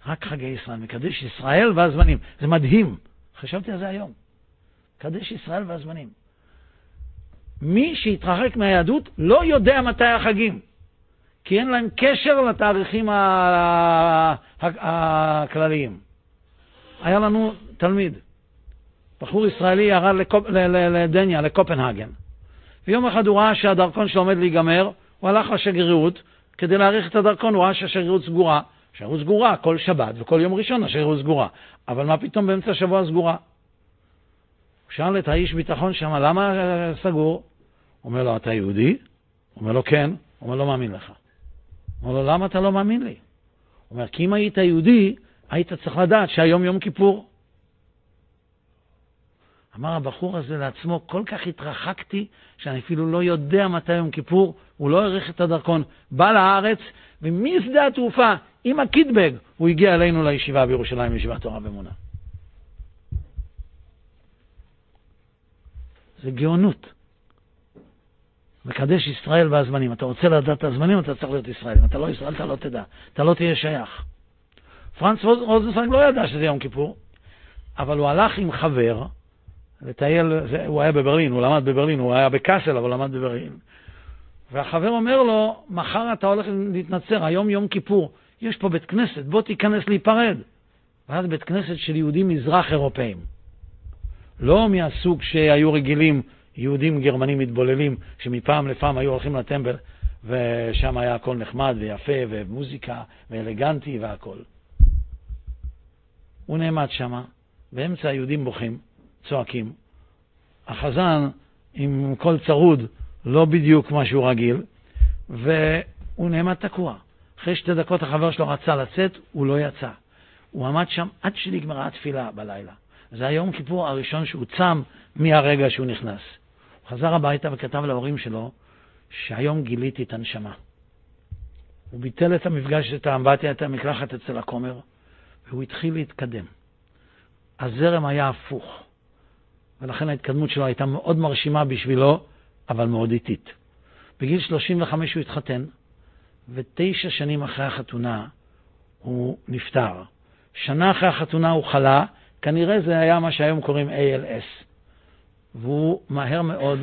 רק חגי ישראל, מקדש ישראל והזמנים. זה מדהים. חשבתי על זה היום. מקדש ישראל והזמנים. מי שהתרחק מהיהדות לא יודע מתי החגים, כי אין להם קשר לתאריכים הכלליים. היה לנו תלמיד, בחור ישראלי ירד לדניה, לקופנהגן. ויום אחד הוא ראה שהדרכון שלו עומד להיגמר, הוא הלך לשגרירות כדי להאריך את הדרכון, הוא ראה שהשגרירות סגורה. השגרירות סגורה כל שבת וכל יום ראשון השגרירות סגורה. אבל מה פתאום באמצע השבוע סגורה? הוא שאל את האיש ביטחון שם, למה סגור? הוא אומר לו, אתה יהודי? הוא אומר לו, כן. הוא אומר, לא מאמין לך. הוא אומר לו, למה אתה לא מאמין לי? הוא אומר, כי אם היית יהודי, היית צריך לדעת שהיום יום כיפור. אמר הבחור הזה לעצמו, כל כך התרחקתי, שאני אפילו לא יודע מתי יום כיפור, הוא לא העריך את הדרכון, בא לארץ, ומשדה התעופה, עם הקיטבג, הוא הגיע אלינו לישיבה בירושלים, לישיבת תורה ואמונה. זה גאונות. מקדש ישראל והזמנים. אתה רוצה לדעת את הזמנים, אתה צריך להיות ישראל. אם אתה לא ישראל, אתה לא תדע. אתה לא תהיה שייך. פרנץ רוזנפלג לא ידע שזה יום כיפור, אבל הוא הלך עם חבר, לטייל, הוא היה בברלין, הוא למד בברלין, הוא היה בקאסל, אבל למד בברלין. והחבר אומר לו, מחר אתה הולך להתנצר, היום יום כיפור, יש פה בית כנסת, בוא תיכנס להיפרד. ואז בית כנסת של יהודים מזרח אירופאים. לא מהסוג שהיו רגילים יהודים גרמנים מתבוללים, שמפעם לפעם היו הולכים לטמבל, ושם היה הכל נחמד ויפה, ומוזיקה, ואלגנטי והכל. הוא נעמד שם, באמצע היהודים בוכים, צועקים. החזן עם קול צרוד, לא בדיוק מה שהוא רגיל, והוא נעמד תקוע. אחרי שתי דקות החבר שלו רצה לצאת, הוא לא יצא. הוא עמד שם עד שנגמרה התפילה בלילה. זה היום כיפור הראשון שהוא צם מהרגע שהוא נכנס. הוא חזר הביתה וכתב להורים שלו שהיום גיליתי את הנשמה. הוא ביטל את המפגש, את האמבטיה, את המקלחת אצל הכומר, והוא התחיל להתקדם. הזרם היה הפוך. ולכן ההתקדמות שלו הייתה מאוד מרשימה בשבילו, אבל מאוד איטית. בגיל 35 הוא התחתן, ותשע שנים אחרי החתונה הוא נפטר. שנה אחרי החתונה הוא חלה, כנראה זה היה מה שהיום קוראים ALS. והוא מהר מאוד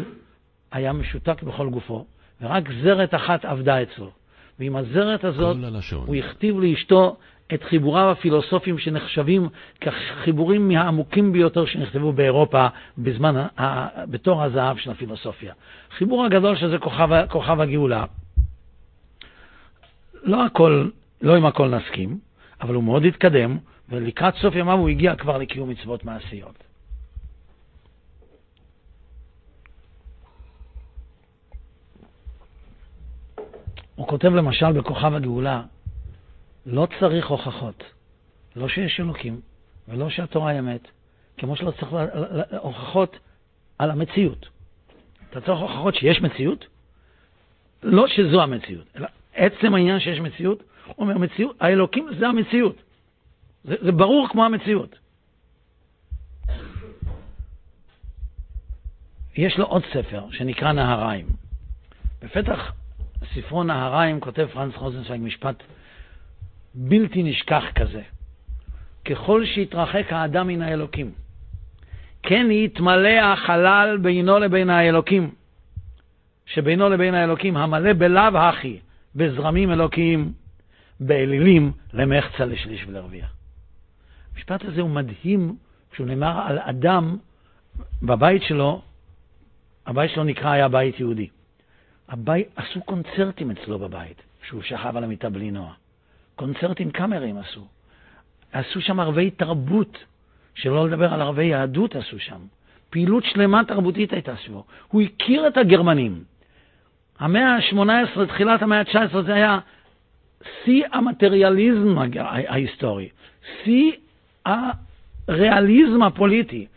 היה משותק בכל גופו, ורק זרת אחת עבדה אצלו. ועם הזרת הזאת הוא הכתיב לאשתו את חיבוריו הפילוסופיים שנחשבים כחיבורים מהעמוקים ביותר שנכתבו באירופה בזמן, בתור הזהב של הפילוסופיה. חיבור הגדול שזה כוכב, כוכב הגאולה. לא הכל, לא עם הכל נסכים, אבל הוא מאוד התקדם, ולקראת סוף ימיו הוא הגיע כבר לקיום מצוות מעשיות. הוא כותב למשל בכוכב הגאולה, לא צריך הוכחות, לא שיש אלוקים ולא שהתורה היא אמת, כמו שלא צריך הוכחות על המציאות. אתה צריך הוכחות שיש מציאות, לא שזו המציאות, אלא עצם העניין שיש מציאות, הוא אומר, מציאות, האלוקים זה המציאות. זה, זה ברור כמו המציאות. יש לו עוד ספר שנקרא נהריים. בפתח ספרו נהריים כותב פרנס רוזנצוויג משפט בלתי נשכח כזה. ככל שהתרחק האדם מן האלוקים, כן יתמלא החלל בינו לבין האלוקים, שבינו לבין האלוקים, המלא בלאו הכי, בזרמים אלוקיים, באלילים, למחצה לשליש ולרביע. המשפט הזה הוא מדהים כשהוא נאמר על אדם בבית שלו, הבית שלו נקרא היה בית יהודי. הבית, עשו קונצרטים אצלו בבית, כשהוא שכב על המיטה בלי נוע. קונצרטים קאמרים עשו. עשו שם ערבי תרבות, שלא לדבר על ערבי יהדות עשו שם. פעילות שלמה תרבותית הייתה סביבו. הוא הכיר את הגרמנים. המאה ה-18, תחילת המאה ה-19, זה היה שיא המטריאליזם ההיסטורי, שיא הריאליזם הפוליטי.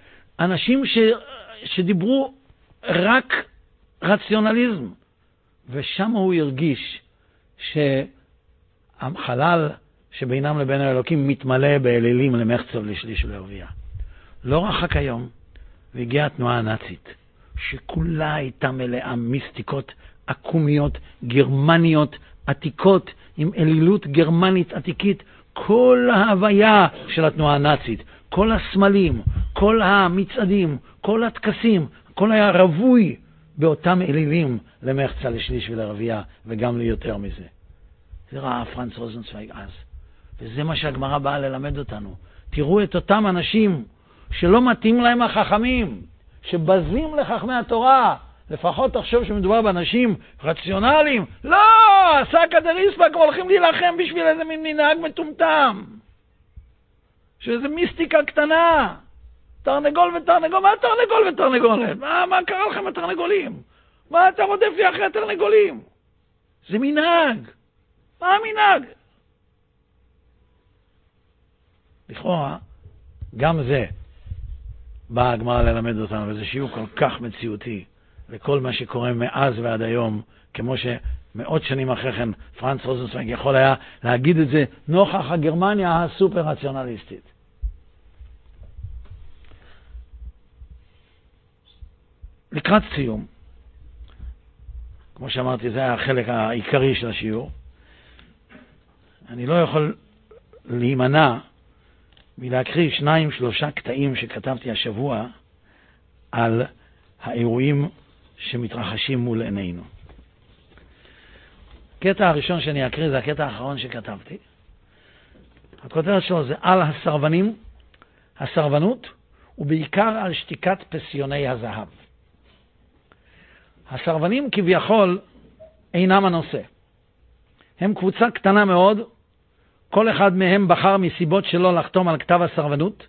אנשים ש, שדיברו רק רציונליזם. ושם הוא הרגיש שהחלל שבינם לבין האלוקים מתמלא באלילים למחצב לשליש ולרבייה. לא רחק היום, והגיעה התנועה הנאצית, שכולה הייתה מלאה מיסטיקות עקומיות, גרמניות, עתיקות, עם אלילות גרמנית עתיקית. כל ההוויה של התנועה הנאצית, כל הסמלים, כל המצעדים, כל הטקסים, הכל היה רווי באותם אלילים למחצה לשליש ולרבייה, וגם ליותר מזה. זה ראה פרנץ רוזנצוויג אז, וזה מה שהגמרא באה ללמד אותנו. תראו את אותם אנשים שלא מתאים להם החכמים, שבזים לחכמי התורה. לפחות תחשוב שמדובר באנשים רציונליים. לא, סאקא דריספק הולכים להילחם בשביל איזה מין מנהג מטומטם. שאיזה מיסטיקה קטנה. תרנגול ותרנגול, מה תרנגול ותרנגולת? מה, מה קרה לכם בתרנגולים? מה אתה רודף לי אחרי התרנגולים? זה מנהג. מה המנהג? לכאורה, גם זה באה הגמרא ללמד אותנו, וזה שיעור כל כך מציאותי לכל מה שקורה מאז ועד היום, כמו שמאות שנים אחרי כן פרנץ רוזנצוויג יכול היה להגיד את זה נוכח הגרמניה הסופר-רציונליסטית. לקראת סיום, כמו שאמרתי, זה היה החלק העיקרי של השיעור, אני לא יכול להימנע מלהקריא שניים, שלושה קטעים שכתבתי השבוע על האירועים שמתרחשים מול עינינו. הקטע הראשון שאני אקריא זה הקטע האחרון שכתבתי. הכותרת שלו זה על הסרבנים, הסרבנות, ובעיקר על שתיקת פסיוני הזהב. הסרבנים כביכול אינם הנושא. הם קבוצה קטנה מאוד, כל אחד מהם בחר מסיבות שלו לחתום על כתב הסרבנות,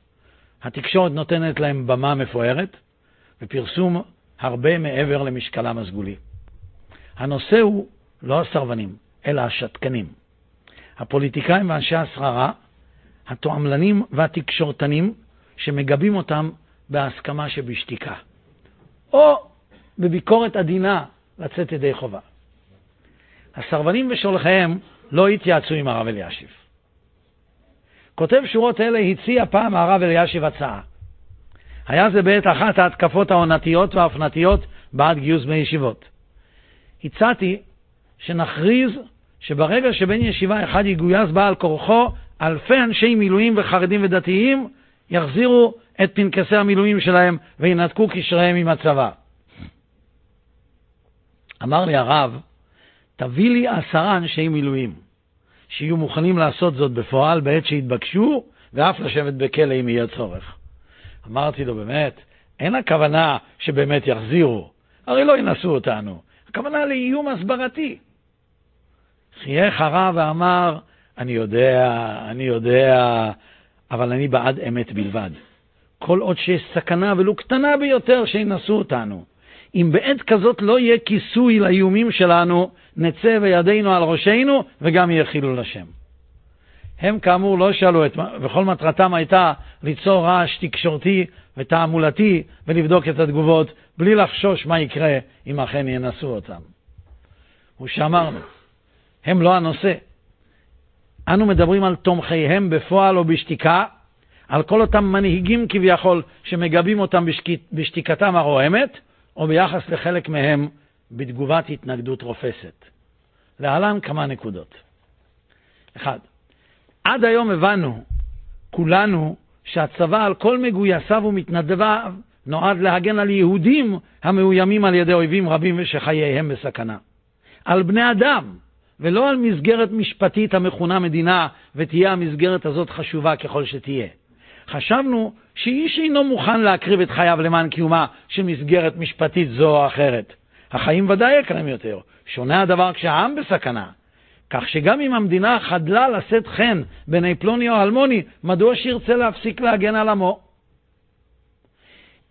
התקשורת נותנת להם במה מפוארת, ופרסום הרבה מעבר למשקלם הסגולי. הנושא הוא לא הסרבנים, אלא השתקנים. הפוליטיקאים ואנשי השררה, התועמלנים והתקשורתנים שמגבים אותם בהסכמה שבשתיקה. או בביקורת עדינה לצאת ידי חובה. הסרבנים ושולחיהם לא התייעצו עם הרב אלישיב. כותב שורות אלה הציע פעם הרב אלישיב הצעה. היה זה בעת אחת ההתקפות העונתיות והאופנתיות בעד גיוס בני ישיבות. הצעתי שנכריז שברגע שבן ישיבה אחד יגויס בעל כורחו, אלפי אנשי מילואים וחרדים ודתיים יחזירו את פנקסי המילואים שלהם וינתקו קשריהם עם הצבא. אמר לי הרב, תביא לי עשרה אנשי מילואים, שיהיו מוכנים לעשות זאת בפועל בעת שיתבקשו, ואף לשבת בכלא אם יהיה צורך. אמרתי לו, באמת, אין הכוונה שבאמת יחזירו, הרי לא ינסו אותנו, הכוונה לאיום הסברתי. חייך הרב ואמר, אני יודע, אני יודע, אבל אני בעד אמת בלבד. כל עוד שיש סכנה, ולו קטנה ביותר, שינסו אותנו. אם בעת כזאת לא יהיה כיסוי לאיומים שלנו, נצא וידינו על ראשינו וגם יהיה חילול השם. הם כאמור לא שאלו, את, וכל מטרתם הייתה ליצור רעש תקשורתי ותעמולתי ולבדוק את התגובות בלי לחשוש מה יקרה אם אכן ינסו אותם. ושאמרנו, הם לא הנושא. אנו מדברים על תומכיהם בפועל או בשתיקה, על כל אותם מנהיגים כביכול שמגבים אותם בשתיקתם הרועמת, או ביחס לחלק מהם בתגובת התנגדות רופסת. להלן כמה נקודות. אחד, עד היום הבנו, כולנו, שהצבא על כל מגויסיו ומתנדביו נועד להגן על יהודים המאוימים על ידי אויבים רבים ושחייהם בסכנה. על בני אדם, ולא על מסגרת משפטית המכונה מדינה, ותהיה המסגרת הזאת חשובה ככל שתהיה. חשבנו שאיש אינו מוכן להקריב את חייו למען קיומה של מסגרת משפטית זו או אחרת. החיים ודאי יקרים יותר. שונה הדבר כשהעם בסכנה. כך שגם אם המדינה חדלה לשאת חן בעיני פלוני או אלמוני, מדוע שירצה להפסיק להגן על עמו?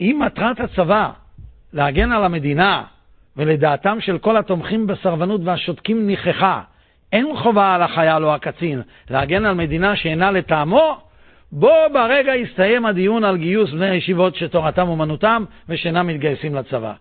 אם מטרת הצבא להגן על המדינה, ולדעתם של כל התומכים בסרבנות והשותקים ניחכה, אין חובה על החייל או הקצין להגן על מדינה שאינה לטעמו, בו ברגע יסתיים הדיון על גיוס בני הישיבות שתורתם אומנותם ושאינם מתגייסים לצבא.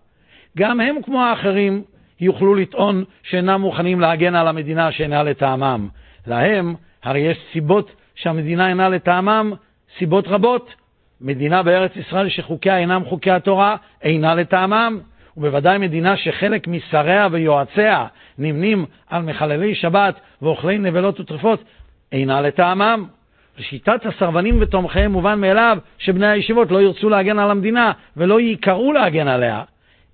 גם הם, כמו האחרים, יוכלו לטעון שאינם מוכנים להגן על המדינה שאינה לטעמם. להם, הרי יש סיבות שהמדינה אינה לטעמם, סיבות רבות. מדינה בארץ ישראל שחוקיה אינם חוקי התורה, אינה לטעמם, ובוודאי מדינה שחלק משריה ויועציה נמנים על מחללי שבת ואוכלי נבלות וטרפות, אינה לטעמם. לשיטת הסרבנים ותומכיהם מובן מאליו שבני הישיבות לא ירצו להגן על המדינה ולא ייקראו להגן עליה.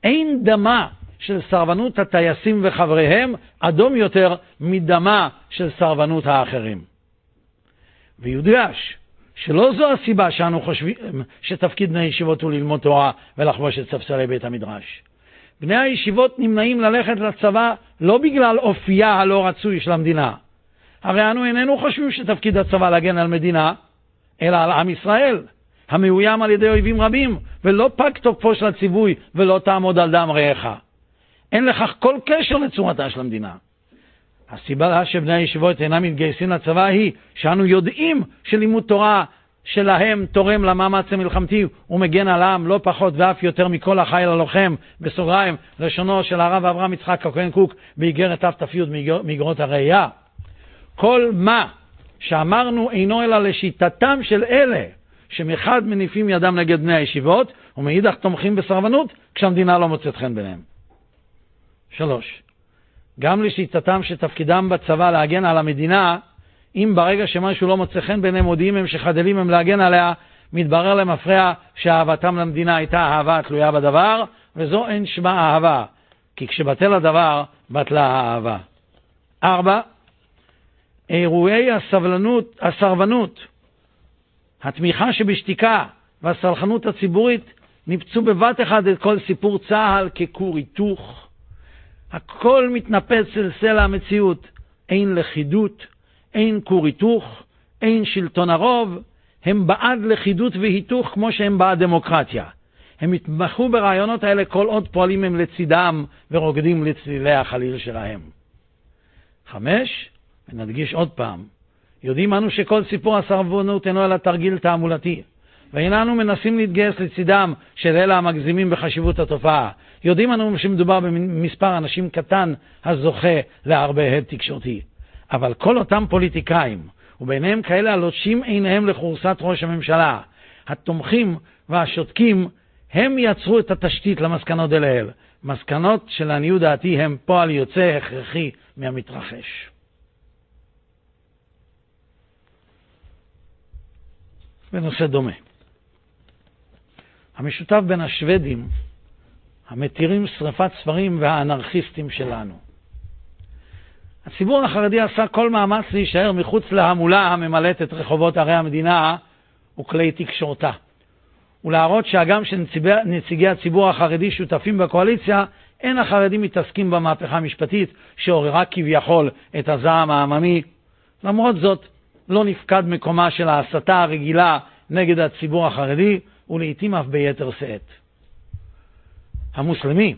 אין דמה של סרבנות הטייסים וחבריהם אדום יותר מדמה של סרבנות האחרים. ויודגש שלא זו הסיבה שאנו חושבים שתפקיד בני הישיבות הוא ללמוד תורה ולחבוש את ספסלי בית המדרש. בני הישיבות נמנעים ללכת לצבא לא בגלל אופייה הלא רצוי של המדינה. הרי אנו איננו חושבים שתפקיד הצבא להגן על מדינה, אלא על עם ישראל, המאוים על ידי אויבים רבים, ולא פג תוקפו של הציווי, ולא תעמוד על דם רעך. אין לכך כל קשר לצורתה של המדינה. הסיבה שבני הישיבות אינם מתגייסים לצבא היא שאנו יודעים שלימוד תורה שלהם תורם למאמץ המלחמתי ומגן על העם לא פחות ואף יותר מכל החיל הלוחם, בסוגריים, לשונו של הרב אברהם יצחק הכהן קוק באיגרת תת"י מאגרות הראייה. כל מה שאמרנו אינו אלא לשיטתם של אלה שמחד מניפים ידם נגד בני הישיבות ומאידך תומכים בסרבנות כשהמדינה לא מוצאת חן ביניהם. שלוש, גם לשיטתם שתפקידם בצבא להגן על המדינה, אם ברגע שמשהו לא מוצא חן ביניהם, מודיעים הם שחדלים הם להגן עליה, מתברר למפרע שאהבתם למדינה הייתה אהבה התלויה בדבר, וזו אין שמה אהבה, כי כשבטל הדבר, בטלה האהבה. ארבע, אירועי הסבלנות, הסרבנות, התמיכה שבשתיקה והסלחנות הציבורית ניפצו בבת אחת את כל סיפור צה"ל ככור היתוך. הכל מתנפץ אל סלע המציאות. אין לכידות, אין כור היתוך, אין שלטון הרוב, הם בעד לכידות והיתוך כמו שהם בעד דמוקרטיה. הם יתמכו ברעיונות האלה כל עוד פועלים הם לצידם ורוקדים לצלילי החליל שלהם. חמש, ונדגיש עוד פעם, יודעים אנו שכל סיפור הסרבנות אינו אלא תרגיל תעמולתי, ואיננו מנסים להתגייס לצידם של אלה המגזימים בחשיבות התופעה. יודעים אנו שמדובר במספר אנשים קטן הזוכה להרבה הד תקשורתי. אבל כל אותם פוליטיקאים, וביניהם כאלה הלוטשים עיניהם לכורסת ראש הממשלה, התומכים והשותקים, הם יצרו את התשתית למסקנות דלעיל. מסקנות שלעניות דעתי הם פועל יוצא הכרחי מהמתרחש. בנושא דומה. המשותף בין השוודים, המתירים שרפת ספרים והאנרכיסטים שלנו. הציבור החרדי עשה כל מאמץ להישאר מחוץ להמולה הממלאת את רחובות ערי המדינה וכלי תקשורתה, ולהראות שהגם שנציגי הציבור החרדי שותפים בקואליציה, אין החרדים מתעסקים במהפכה המשפטית שעוררה כביכול את הזעם העממי. למרות זאת, לא נפקד מקומה של ההסתה הרגילה נגד הציבור החרדי, ולעיתים אף ביתר שאת. המוסלמי,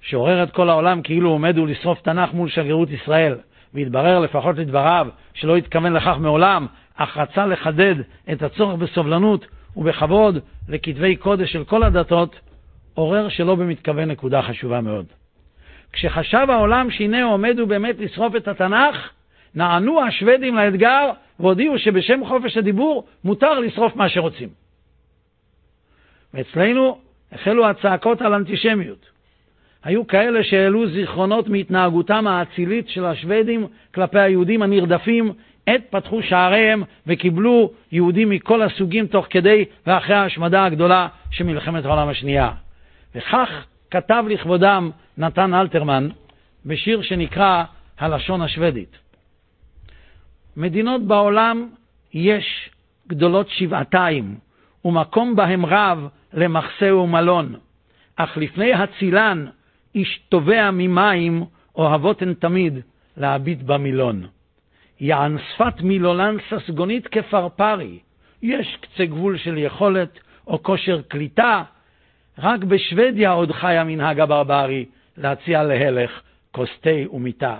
שעורר את כל העולם כאילו עומד הוא לשרוף תנ"ך מול שגרירות ישראל, והתברר לפחות לדבריו שלא התכוון לכך מעולם, אך רצה לחדד את הצורך בסובלנות ובכבוד לכתבי קודש של כל הדתות, עורר שלא במתכוון נקודה חשובה מאוד. כשחשב העולם שהנה עומד הוא באמת לשרוף את התנ"ך, נענו השוודים לאתגר והודיעו שבשם חופש הדיבור מותר לשרוף מה שרוצים. ואצלנו החלו הצעקות על אנטישמיות. היו כאלה שהעלו זיכרונות מהתנהגותם האצילית של השוודים כלפי היהודים הנרדפים, עת פתחו שעריהם וקיבלו יהודים מכל הסוגים תוך כדי ואחרי ההשמדה הגדולה של מלחמת העולם השנייה. וכך כתב לכבודם נתן אלתרמן בשיר שנקרא הלשון השוודית. מדינות בעולם יש גדולות שבעתיים, ומקום בהם רב למחסה ומלון, אך לפני הצילן איש תובע ממים, אוהבות הן תמיד להביט במילון. יען שפת מילולן ססגונית כפרפרי, יש קצה גבול של יכולת או כושר קליטה, רק בשוודיה עוד חי המנהג הברברי להציע להלך כוס תה ומיטה.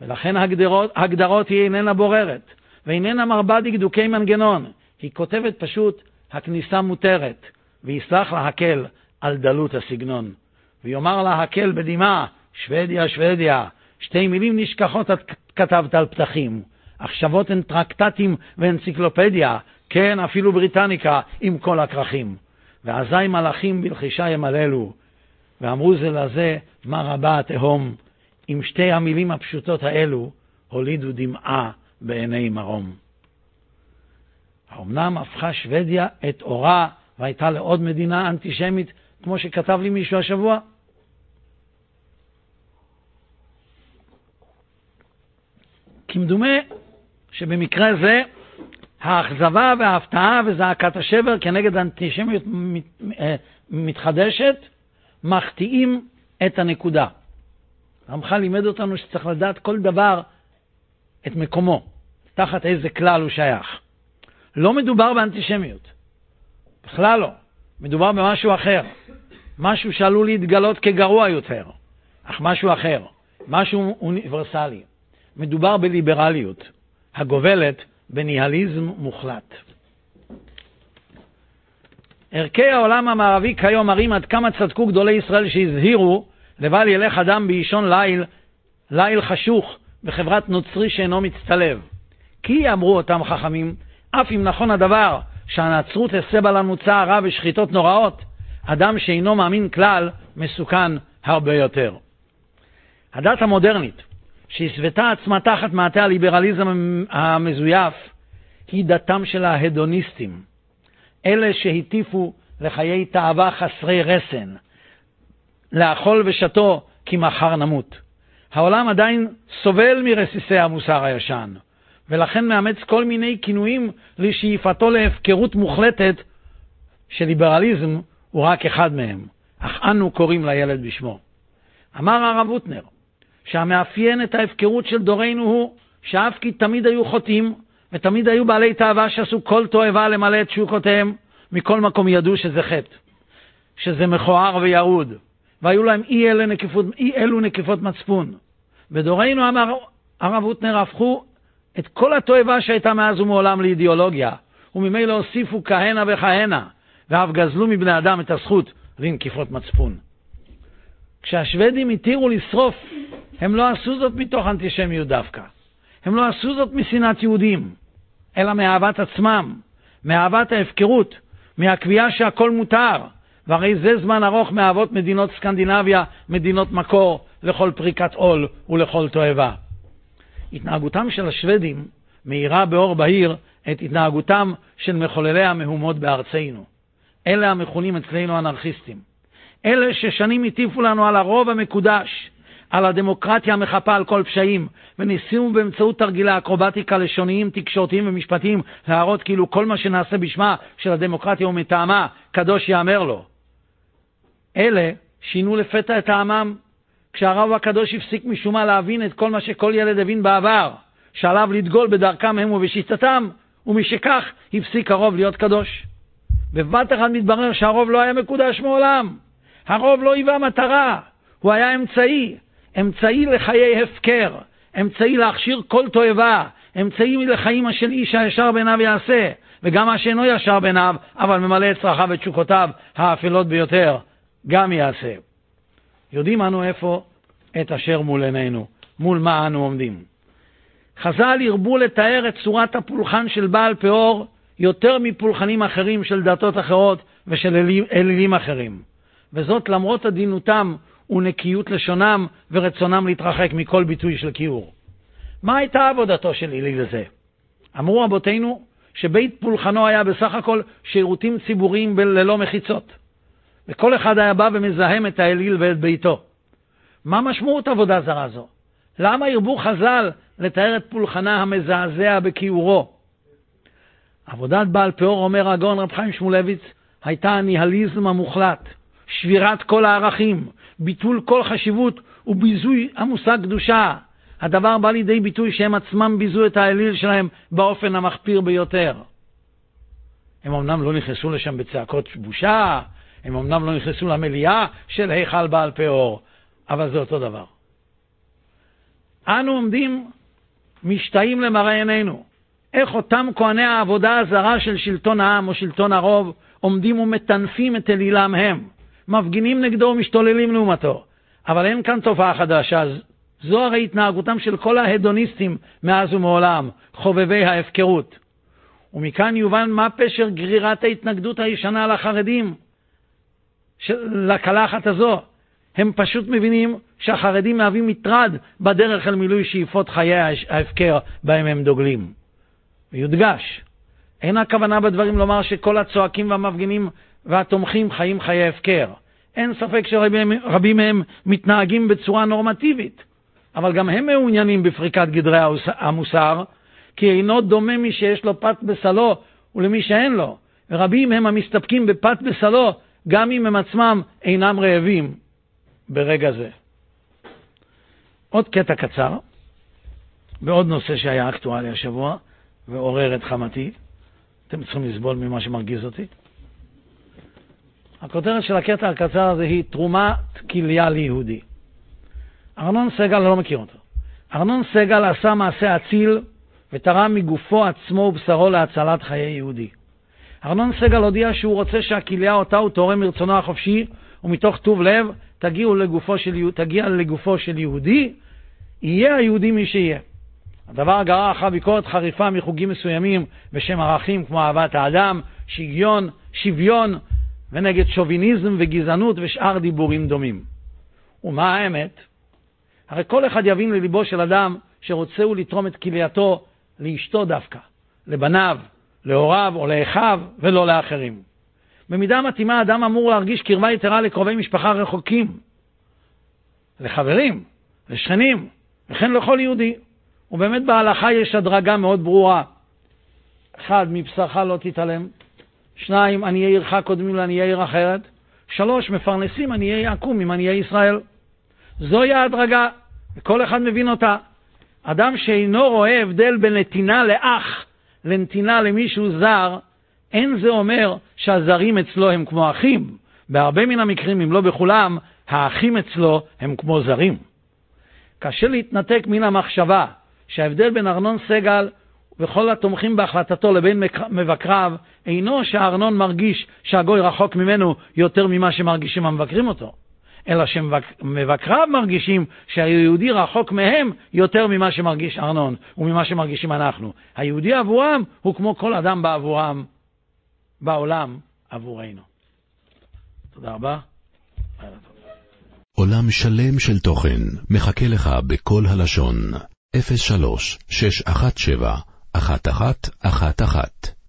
ולכן הגדרות, הגדרות היא איננה בוררת, ואיננה מרבה דקדוקי מנגנון. היא כותבת פשוט, הכניסה מותרת, ויסלח להקל על דלות הסגנון. ויאמר להקל בדמעה, שוודיה, שוודיה, שתי מילים נשכחות את כתבת על פתחים. אך שוות הן טרקטטים ואנציקלופדיה, כן, אפילו בריטניקה, עם כל הכרכים. ואזי מלאכים בלחישה ימללו, ואמרו זה לזה, מה רבה התהום. עם שתי המילים הפשוטות האלו הולידו דמעה בעיני מרום. האמנם הפכה שוודיה את אורה והייתה לעוד מדינה אנטישמית, כמו שכתב לי מישהו השבוע? כמדומה שבמקרה זה האכזבה וההפתעה וזעקת השבר כנגד האנטישמיות אה, מתחדשת מחטיאים את הנקודה. רמח"ל לימד אותנו שצריך לדעת כל דבר את מקומו, תחת איזה כלל הוא שייך. לא מדובר באנטישמיות, בכלל לא. מדובר במשהו אחר, משהו שעלול להתגלות כגרוע יותר, אך משהו אחר, משהו אוניברסלי. מדובר בליברליות הגובלת בניהליזם מוחלט. ערכי העולם המערבי כיום מראים עד כמה צדקו גדולי ישראל שהזהירו לבל ילך אדם באישון ליל, ליל חשוך, בחברת נוצרי שאינו מצטלב. כי, אמרו אותם חכמים, אף אם נכון הדבר שהנצרות הסבה לנו צער רע ושחיטות נוראות, אדם שאינו מאמין כלל מסוכן הרבה יותר. הדת המודרנית, שהסוותה עצמה תחת מעטה הליברליזם המזויף, היא דתם של ההדוניסטים, אלה שהטיפו לחיי תאווה חסרי רסן, לאכול ושתו כי מחר נמות. העולם עדיין סובל מרסיסי המוסר הישן, ולכן מאמץ כל מיני כינויים לשאיפתו להפקרות מוחלטת, שליברליזם הוא רק אחד מהם, אך אנו קוראים לילד בשמו. אמר הרב הוטנר, שהמאפיין את ההפקרות של דורנו הוא שאף כי תמיד היו חוטאים, ותמיד היו בעלי תאווה שעשו כל תועבה למלא את תשוקותיהם, מכל מקום ידעו שזה חטא, שזה מכוער וירוד, והיו להם אי אלו נקיפות, אי אלו נקיפות מצפון. בדורנו, אמר הרב הוטנר, הפכו את כל התועבה שהייתה מאז ומעולם לאידיאולוגיה, וממילא הוסיפו כהנה וכהנה, ואף גזלו מבני אדם את הזכות לנקיפות מצפון. כשהשוודים התירו לשרוף, הם לא עשו זאת מתוך אנטישמיות דווקא. הם לא עשו זאת משנאת יהודים, אלא מאהבת עצמם, מאהבת ההפקרות, מהקביעה שהכל מותר, והרי זה זמן ארוך מאהבות מדינות סקנדינביה, מדינות מקור, לכל פריקת עול ולכל תועבה. התנהגותם של השוודים מאירה באור בהיר את התנהגותם של מחוללי המהומות בארצנו. אלה המכונים אצלנו אנרכיסטים. אלה ששנים הטיפו לנו על הרוב המקודש, על הדמוקרטיה המחפה על כל פשעים, וניסינו באמצעות תרגילי אקרובטיקה לשוניים, תקשורתיים ומשפטיים להראות כאילו כל מה שנעשה בשמה של הדמוקרטיה ומטעמה, קדוש יאמר לו. אלה שינו לפתע את טעמם, כשהרב הקדוש הפסיק משום מה להבין את כל מה שכל ילד הבין בעבר, שעליו לדגול בדרכם הם ובשיטתם, ומשכך הפסיק הרוב להיות קדוש. בבת אחת מתברר שהרוב לא היה מקודש מעולם. הרוב לא היווה מטרה, הוא היה אמצעי, אמצעי לחיי הפקר, אמצעי להכשיר כל תועבה, אמצעי לחיים של איש הישר בעיניו יעשה, וגם מה שאינו ישר בעיניו, אבל ממלא את צרכיו ותשוקותיו האפלות ביותר, גם יעשה. יודעים אנו איפה את אשר מול עינינו, מול מה אנו עומדים. חז"ל הרבו לתאר את צורת הפולחן של בעל פאור יותר מפולחנים אחרים של דתות אחרות ושל אלילים אחרים, וזאת למרות עדינותם ונקיות לשונם ורצונם להתרחק מכל ביטוי של כיעור. מה הייתה עבודתו של אליל זה? אמרו רבותינו שבית פולחנו היה בסך הכל שירותים ציבוריים ללא מחיצות, וכל אחד היה בא ומזהם את האליל ואת ביתו. מה משמעות עבודה זרה זו? למה הרבו חז"ל לתאר את פולחנה המזעזע בכיעורו? עבודת בעל פאור, אומר הגאון רב חיים שמואלביץ, הייתה הניהליזם המוחלט, שבירת כל הערכים, ביטול כל חשיבות וביזוי המושג קדושה. הדבר בא לידי ביטוי שהם עצמם ביזו את האליל שלהם באופן המחפיר ביותר. הם אמנם לא נכנסו לשם בצעקות בושה, הם אמנם לא נכנסו למליאה של היכל בעל פאור, אבל זה אותו דבר. אנו עומדים משתאים למראה עינינו. איך אותם כהני העבודה הזרה של שלטון העם או שלטון הרוב עומדים ומטנפים את אלילם הם, מפגינים נגדו ומשתוללים לעומתו. אבל אין כאן תופעה חדשה, זו הרי התנהגותם של כל ההדוניסטים מאז ומעולם, חובבי ההפקרות. ומכאן יובן מה פשר גרירת ההתנגדות הישנה לחרדים, לקלחת הזו. הם פשוט מבינים שהחרדים מהווים מטרד בדרך אל מילוי שאיפות חיי ההפקר בהם הם דוגלים. ויודגש, אין הכוונה בדברים לומר שכל הצועקים והמפגינים והתומכים חיים חיי הפקר. אין ספק שרבים מהם מתנהגים בצורה נורמטיבית, אבל גם הם מעוניינים בפריקת גדרי המוסר, כי אינו דומה מי שיש לו פת בסלו ולמי שאין לו, ורבים הם המסתפקים בפת בסלו, גם אם הם עצמם אינם רעבים ברגע זה. עוד קטע קצר, בעוד נושא שהיה אקטואלי השבוע, ועורר את חמתי. אתם צריכים לסבול ממה שמרגיז אותי. הכותרת של הקטע הקצר הזה היא תרומת כליה ליהודי. ארנון סגל, לא מכיר אותו. ארנון סגל עשה מעשה אציל ותרם מגופו עצמו ובשרו להצלת חיי יהודי. ארנון סגל הודיע שהוא רוצה שהכליה אותה הוא תורם מרצונו החופשי ומתוך טוב לב לגופו של, תגיע לגופו של יהודי, יהיה היהודי מי שיהיה. הדבר גרר אחר ביקורת חריפה מחוגים מסוימים בשם ערכים כמו אהבת האדם, שוויון, שוויון ונגד שוביניזם וגזענות ושאר דיבורים דומים. ומה האמת? הרי כל אחד יבין לליבו של אדם שרוצה הוא לתרום את כלייתו לאשתו דווקא, לבניו, להוריו או לאחיו ולא לאחרים. במידה מתאימה אדם אמור להרגיש קרבה יתרה לקרובי משפחה רחוקים, לחברים, לשכנים, וכן לכל יהודי. ובאמת בהלכה יש הדרגה מאוד ברורה. אחד, מבשרך לא תתעלם. שניים, עניי עירך קודמים לעניי עיר אחרת. שלוש, מפרנסים עניי עקום עם עניי ישראל. זוהי ההדרגה, וכל אחד מבין אותה. אדם שאינו רואה הבדל בין נתינה לאח לנתינה למישהו זר, אין זה אומר שהזרים אצלו הם כמו אחים. בהרבה מן המקרים, אם לא בכולם, האחים אצלו הם כמו זרים. קשה להתנתק מן המחשבה שההבדל בין ארנון סגל וכל התומכים בהחלטתו לבין מבקריו אינו שארנון מרגיש שהגוי רחוק ממנו יותר ממה שמרגישים המבקרים אותו, אלא שמבקריו מרגישים שהיהודי רחוק מהם יותר ממה שמרגיש ארנון וממה שמרגישים אנחנו. היהודי עבורם הוא כמו כל אדם בעבורם, בעולם עבורנו. תודה רבה. עולם שלם של תוכן מחכה לך בכל הלשון. 03 617 1111